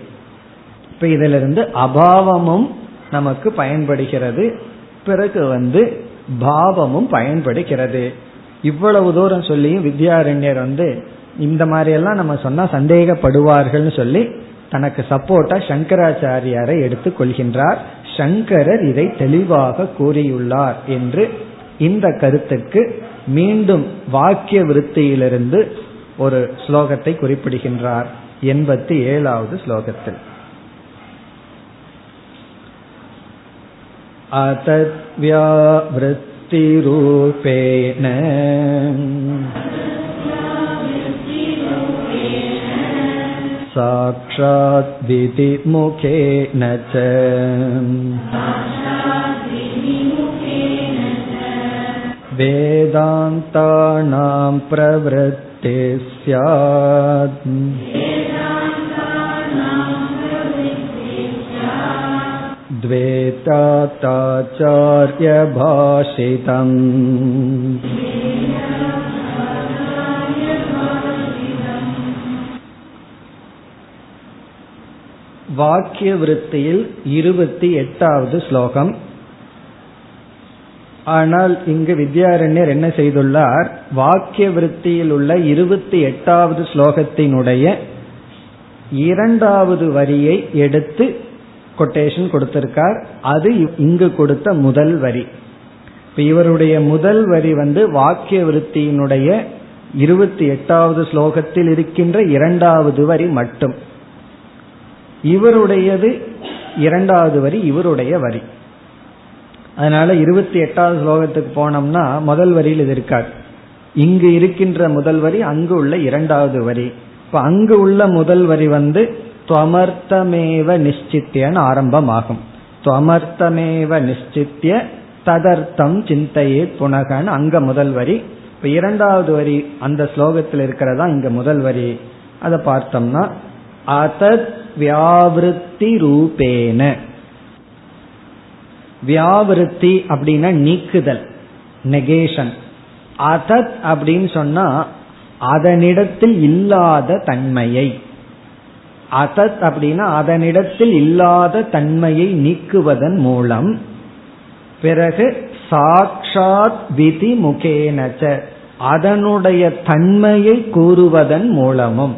இப்ப இதிலிருந்து அபாவமும் நமக்கு பயன்படுகிறது. பிறகு வந்து பாவமும் பயன்படுகிறது. இவ்வளவு தூரம் சொல்லியும் வித்யாரண்யர் வந்து இந்த மாதிரி எல்லாம் நம்ம சொன்னா சந்தேகப்படுவார்கள்னு சொல்லி தனக்கு சப்போர்ட்டா சங்கராச்சாரியாரை எடுத்துக் கொள்கின்றார். சங்கரர் இதை தெளிவாக கூறியுள்ளார் என்று இந்த கருத்துக்கு மீண்டும் வாக்கிய விருத்தியிலிருந்து ஒரு ஸ்லோகத்தை குறிப்பிடுகின்றார் எண்பத்தி ஏழாவது ஸ்லோகத்தில் अतद्व्यावृत्तिरूपेण साक्षाद्विधिमुखेन च। वेदान्तानां प्रवृत्ति स्यात्। द्वेताचार्यभाषितम् வாக்கிய விருத்தியில் இருபத்தி எட்டாவது ஸ்லோகம். ஆனால் இங்கு வித்யாரண்யர் என்ன செய்துள்ளார்? வாக்கிய விருத்தியில் உள்ள இருபத்தி எட்டாவது ஸ்லோகத்தினுடைய இரண்டாவது வரியை எடுத்து கொட்டேஷன் கொடுத்திருக்கார். அது இங்கு கொடுத்த முதல் வரி. இப்ப இவருடைய முதல் வரி வந்து வாக்கிய விருத்தியினுடைய இருபத்தி எட்டாவது ஸ்லோகத்தில் இருக்கின்ற இரண்டாவது வரி மட்டும். இவருடையது இரண்டாவது வரி இவருடைய வரி. அதனால இருபத்தி எட்டாவது ஸ்லோகத்துக்கு போனோம்னா முதல் வரியில் இது இருக்காது. இங்கு இருக்கின்ற முதல் வரி அங்கு உள்ள இரண்டாவது வரி. இப்ப அங்கு உள்ள முதல் வரி வந்து துவமர்த்தமேவ நிச்சித்தியன்னு ஆரம்பமாகும். துவமர்த்தமேவ நிச்சித்திய ததர்த்தம் சிந்தையே புனகன் அங்க முதல் வரி. இப்ப இரண்டாவது வரி அந்த ஸ்லோகத்தில் இருக்கிறதா இங்க முதல் வரி. அதை பார்த்தோம்னா அதத் வியாவிருத்தி ரூபேன. வியாவிருத்தி அப்படின்னா நீக்குதல் நெகேஷன் அதத் அப்படின்னு சொன்னா அதனிடத்தில் இல்லாத தன்மையை. அதத் அப்படின்னா அதனிடத்தில் இல்லாத தன்மையை நீக்குவதன் மூலம் பிறகு சாட்சாத் விதி முகேனச்ச அதனுடைய தன்மையை கூறுவதன் மூலமும்.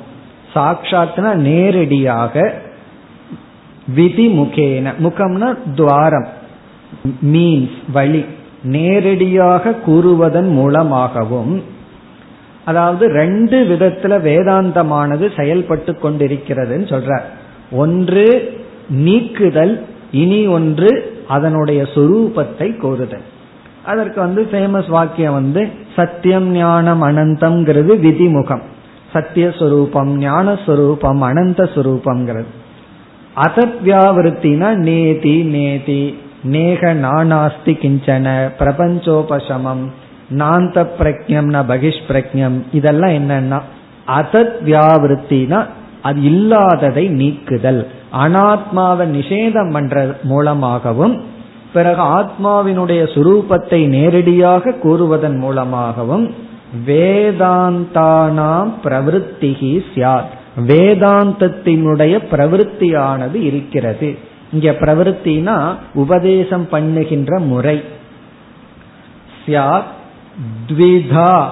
சாட்சாத்னா நேரடியாக விதி முகேன முகம்னா துவாரம். மீன்ஸ் வழி. நேரடியாக கூறுவதன் மூலமாகவும் அதாவது ரெண்டு விதத்துல வேதாந்தமானது செயல்பட்டு கொண்டிருக்கிறதுன்னு சொல்ற. ஒன்று நீக்குதல் இனி ஒன்று அதனுடைய சொரூபத்தை கோருதல். அதற்கு வந்து ஃபேமஸ் வாக்கியம் வந்து சத்தியம் ஞானம் அனந்தம்ங்கிறது விதிமுகம். சத்தியஸ்வரூபம் ஞானஸ்வரூபம் அனந்த சுரூபம்ங்கிறது அதத்வியாவிருத்தினா நேதி நேதி நேக நானாஸ்தி கிஞ்சன பிரபஞ்சோபசமம் நாந்த பிரக்ஞம் ந பகிஷ் பிரக்ஞம் இதெல்லாம் என்னன்னா அதத் வியாவிருத்தினா அது இல்லாததை நீக்குதல். அனாத்மாவை நிஷேதம் பண்ற மூலமாகவும் பிறகு ஆத்மாவினுடைய சுரூபத்தை நேரடியாக கூறுவதன் மூலமாகவும் வேதாந்தானாம் பிரவருத்திகி சியாத் வேதாந்தத்தினுடைய பிரவருத்தியானது இருக்கிறது. இங்க பிரவருத்தினா உபதேசம் பண்ணுகின்ற முறை. சியாத் த்விதா.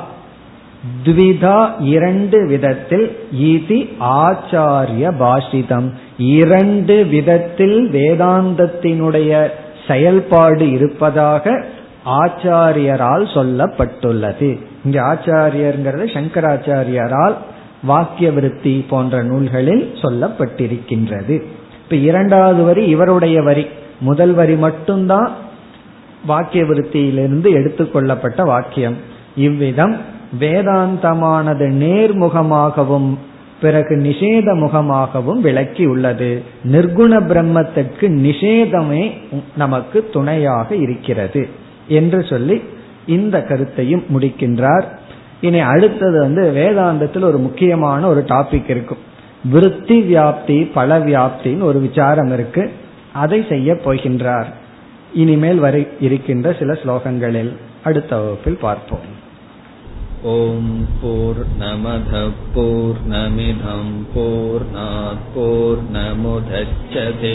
த்விதா இரண்டு விதத்தில் ஈதி ஆச்சாரிய பாஷிதம். இரண்டு விதத்தில் வேதாந்தத்தினுடைய செயல்பாடு இருப்பதாக ஆச்சாரியரால் சொல்லப்பட்டுள்ளது. இங்க ஆச்சாரியர்ங்கிறது சங்கராச்சாரியரால் வாக்கிய விருத்தி போன்ற நூல்களில் சொல்லப்பட்டிருக்கின்றது. இப்ப இரண்டாவது வரி இவருடைய வரி. முதல் வரி மட்டும்தான் வாக்கிய விருத்தியிலிருந்து எடுத்துக்கொள்ளப்பட்ட வாக்கியம். இவ்விதம் வேதாந்தமானது நேர்முகமாகவும் பிறகு நிஷேத முகமாகவும் விளக்கி உள்ளது நிர்குண பிரம்மத்திற்கு நிஷேதமே நமக்கு துணையாக இருக்கிறது என்று சொல்லி இந்த கருத்தையும் முடிக்கின்றார் இனி அடுத்தது வந்து வேதாந்தத்தில் ஒரு முக்கியமான ஒரு டாபிக் இருக்கும் விருத்தி வியாப்தி பல வியாப்தின்னு ஒரு விசாரம் இருக்கு அதை செய்ய போகின்றார் இனிமேல் வரை இருக்கின்ற சில ஸ்லோகங்களில் அடுத்த வகுப்பில் பார்ப்போம் ॐ पूर्णमधपूर्णमिधं पूर्णात्पूर्णमुदच्छते